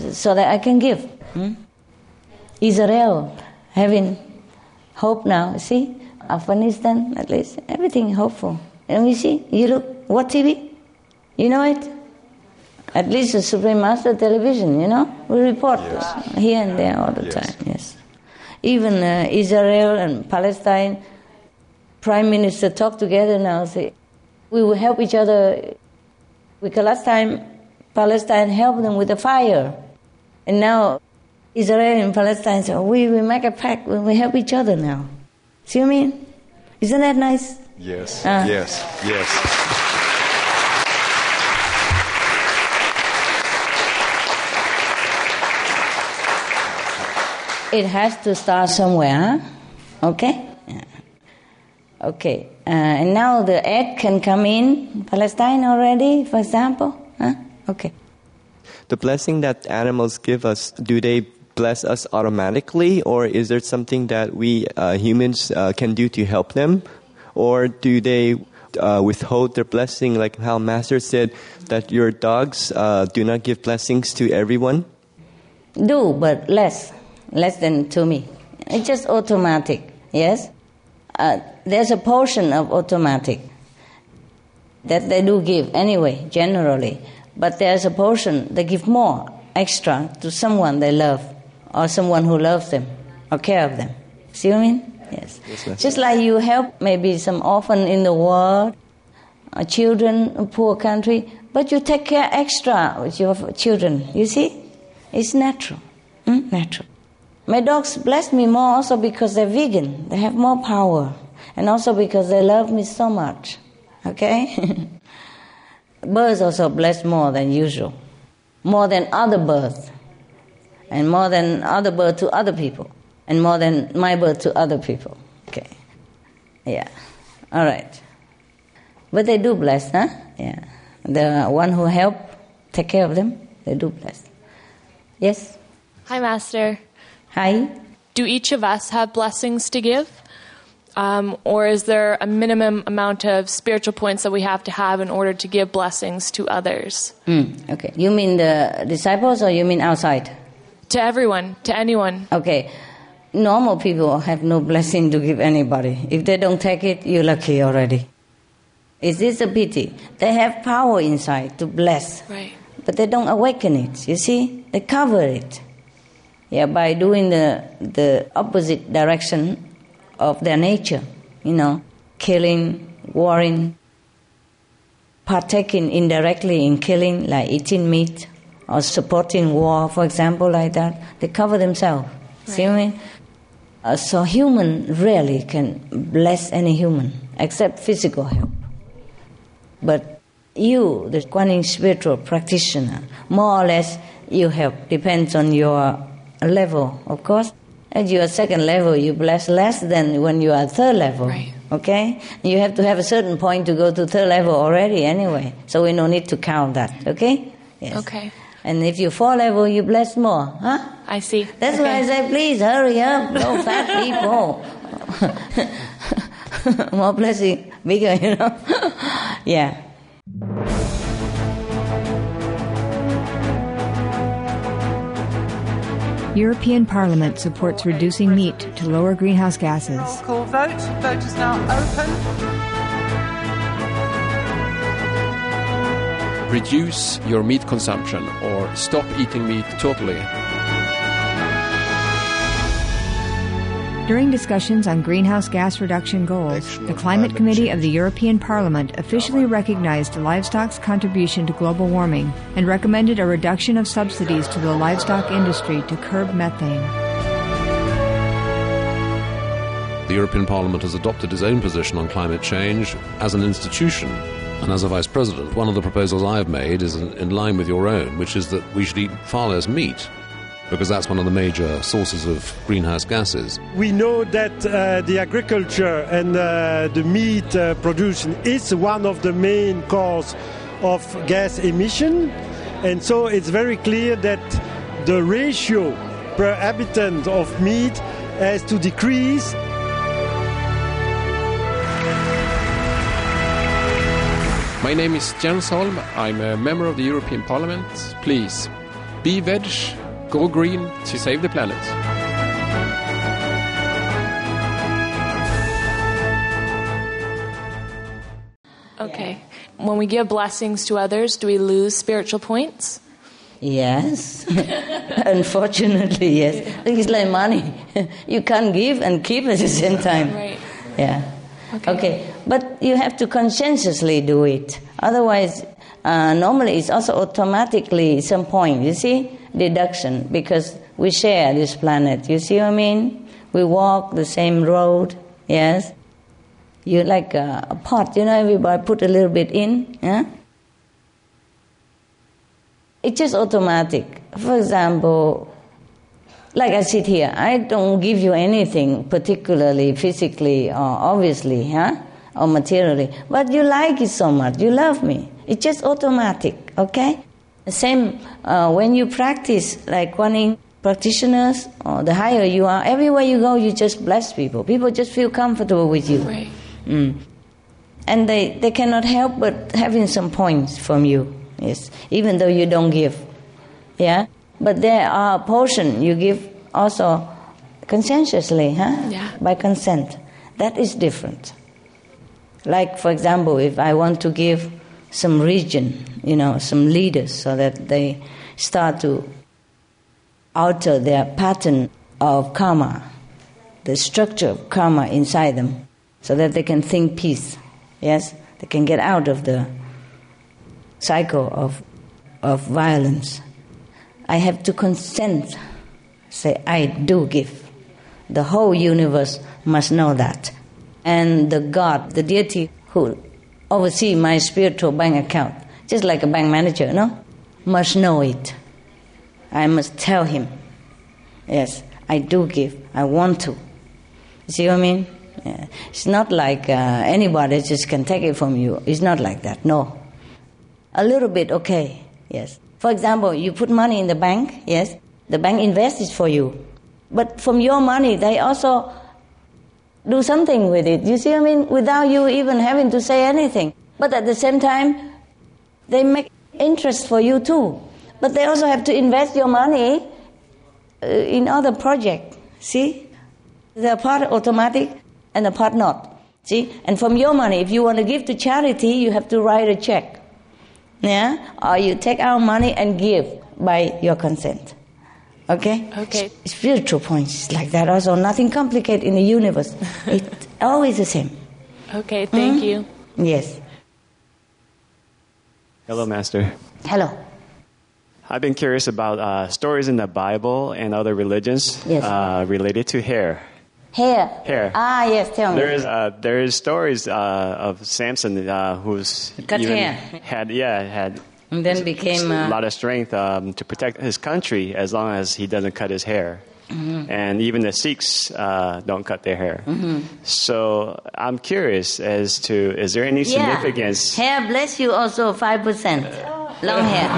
<laughs> so that I can give. Hmm? Israel having hope now. See, Afghanistan at least everything hopeful. And we see, you look what TV, you know it. At least the Supreme Master Television, you know, we report yes. here and there all the yes. time. Yes, even uh, Israel and Palestine prime minister talk together now. Say we will help each other. Because last time Palestine helped them with the fire, and now Israel and Palestine say we we make a pact. We help each other now. See what I mean? Isn't that nice? Yes. Uh, yes. Yes. it has to start somewhere, huh? Okay? Yeah. Okay. Uh, and now the egg can come in Palestine already, for example? Huh? Okay. The blessing that animals give us, do they bless us automatically, or is there something that we uh, humans uh, can do to help them? Or do they uh, withhold their blessing, like how Master said that your dogs uh, do not give blessings to everyone? Do, but less less than to me. It's just automatic, yes? Uh, there's a portion of automatic that they do give anyway, generally. But there's a portion they give more extra to someone they love or someone who loves them or care of them. See what I mean? Yes. yes Just like you help maybe some orphan in the world, or children in poor country, but you take care extra with your children. You see? It's natural. Hmm? Natural. My dogs bless me more also because they're vegan. They have more power. And also because they love me so much. Okay? <laughs> birds also bless more than usual. More than other birds. And more than other birds to other people. And more than my bird to other people. Okay. Yeah. All right. But they do bless, huh? Yeah. The one who help take care of them, they do bless. Yes? Hi, Master. Hi. Do each of us have blessings to give? Um, or is there a minimum amount of spiritual points that we have to have in order to give blessings to others? Mm, okay. You mean the disciples or you mean outside? To everyone, to anyone. Okay. Normal people have no blessing to give anybody. If they don't take it, you're lucky already. Is this a pity? They have power inside to bless. Right. But they don't awaken it, you see? They cover it yeah, by doing the, the opposite direction of their nature, you know, killing, warring, partaking indirectly in killing, like eating meat or supporting war, for example, like that. They cover themselves. Right. See what I mean? Uh, so human rarely can bless any human except physical help. But you, the Kuan Yin spiritual practitioner, more or less you help. Depends on your level, of course. At your second level, you bless less than when you are third level. Right. Okay? You have to have a certain point to go to third level already anyway. So we no need to count that. Okay? Yes. Okay. And if you four level, you bless more. Huh? I see. That's okay. why I say, please hurry up. No <laughs> fat people. <laughs> more blessing, bigger, you know? <laughs> yeah. European Parliament supports reducing meat to lower greenhouse gases. Call vote. Vote is now open. Reduce your meat consumption or stop eating meat totally. During discussions on greenhouse gas reduction goals, the Climate Committee of the European Parliament officially recognized livestock's contribution to global warming and recommended a reduction of subsidies to the livestock industry to curb methane. The European Parliament has adopted its own position on climate change as an institution. And as a Vice President, one of the proposals I have made is in, in line with your own, which is that we should eat far less meat because that's one of the major sources of greenhouse gases. We know that uh, the agriculture and uh, the meat uh, production is one of the main cause of gas emission, and so it's very clear that the ratio per habitant of meat has to decrease. My name is Jens Holm. I'm a member of the European Parliament. Please be veg, go green to save the planet. Okay. When we give blessings to others, do we lose spiritual points? Yes. <laughs> Unfortunately, yes. It's like money. <laughs> you can't give and keep at the same time. Right. Yeah. Okay. okay. But you have to conscientiously do it. Otherwise, uh, normally it's also automatically some point, you see? Deduction, because we share this planet. You see what I mean? We walk the same road, yes? You like a, a pot, you know, everybody put a little bit in, yeah? It's just automatic. For example, like I sit here, I don't give you anything particularly physically or obviously, huh? Or materially, but you like it so much, you love me. It's just automatic, okay? The same uh, when you practice, like Kuan practitioners, or the higher you are, everywhere you go, you just bless people. People just feel comfortable with you. Right. Mm. And they, they cannot help but having some points from you, yes, even though you don't give. Yeah? But there are a portion you give also conscientiously, huh? Yeah. By consent. That is different. Like, for example, if I want to give some region, you know, some leaders, so that they start to alter their pattern of karma, the structure of karma inside them, so that they can think peace. Yes, they can get out of the cycle of of violence. I have to consent. Say, I do give. The whole universe must know that. And the God, the deity who oversee my spiritual bank account, just like a bank manager, no? Must know it. I must tell him, yes, I do give. I want to. See what I mean? Yeah. It's not like uh, anybody just can take it from you. It's not like that. No. A little bit, okay. Yes. For example, you put money in the bank. Yes. The bank invests it for you. But from your money, they also do something with it. You see I mean? Without you even having to say anything. But at the same time, they make interest for you too. But they also have to invest your money uh, in other projects. See? The part automatic and the part not. See? And from your money, if you want to give to charity, you have to write a check. Yeah? Or you take our money and give by your consent. Okay? Okay. Spiritual points like that also. Nothing complicated in the universe. <laughs> it's always the same. Okay, thank Mhm. you. Yes. Hello, Master. Hello. I've been curious about uh, stories in the Bible and other religions Yes. uh, related to hair. Hair. Hair. Ah, yes, tell me. There is uh, there is stories uh, of Samson uh, who's Cut even hair. had yeah had And then became. a Uh, lot of strength um, to protect his country as long as he doesn't cut his hair. Mhm. And even the Sikhs uh, don't cut their hair. Mhm. So I'm curious as to is there any yeah. significance? Hair bless you also 5%. Long hair.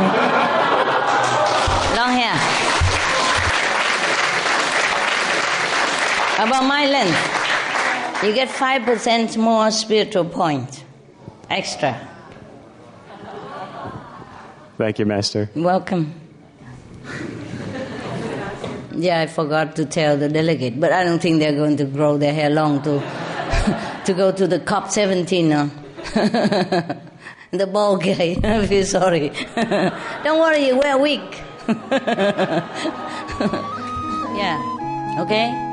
Long hair. About my length, you get 5% more spiritual point. Extra. Thank you, Master. Welcome. Yeah, I forgot to tell the delegate, but I don't think they're going to grow their hair long to <laughs> to go to the COP 17 now. <laughs> the ball guy, I feel sorry. <laughs> don't worry, a wig. yeah, okay?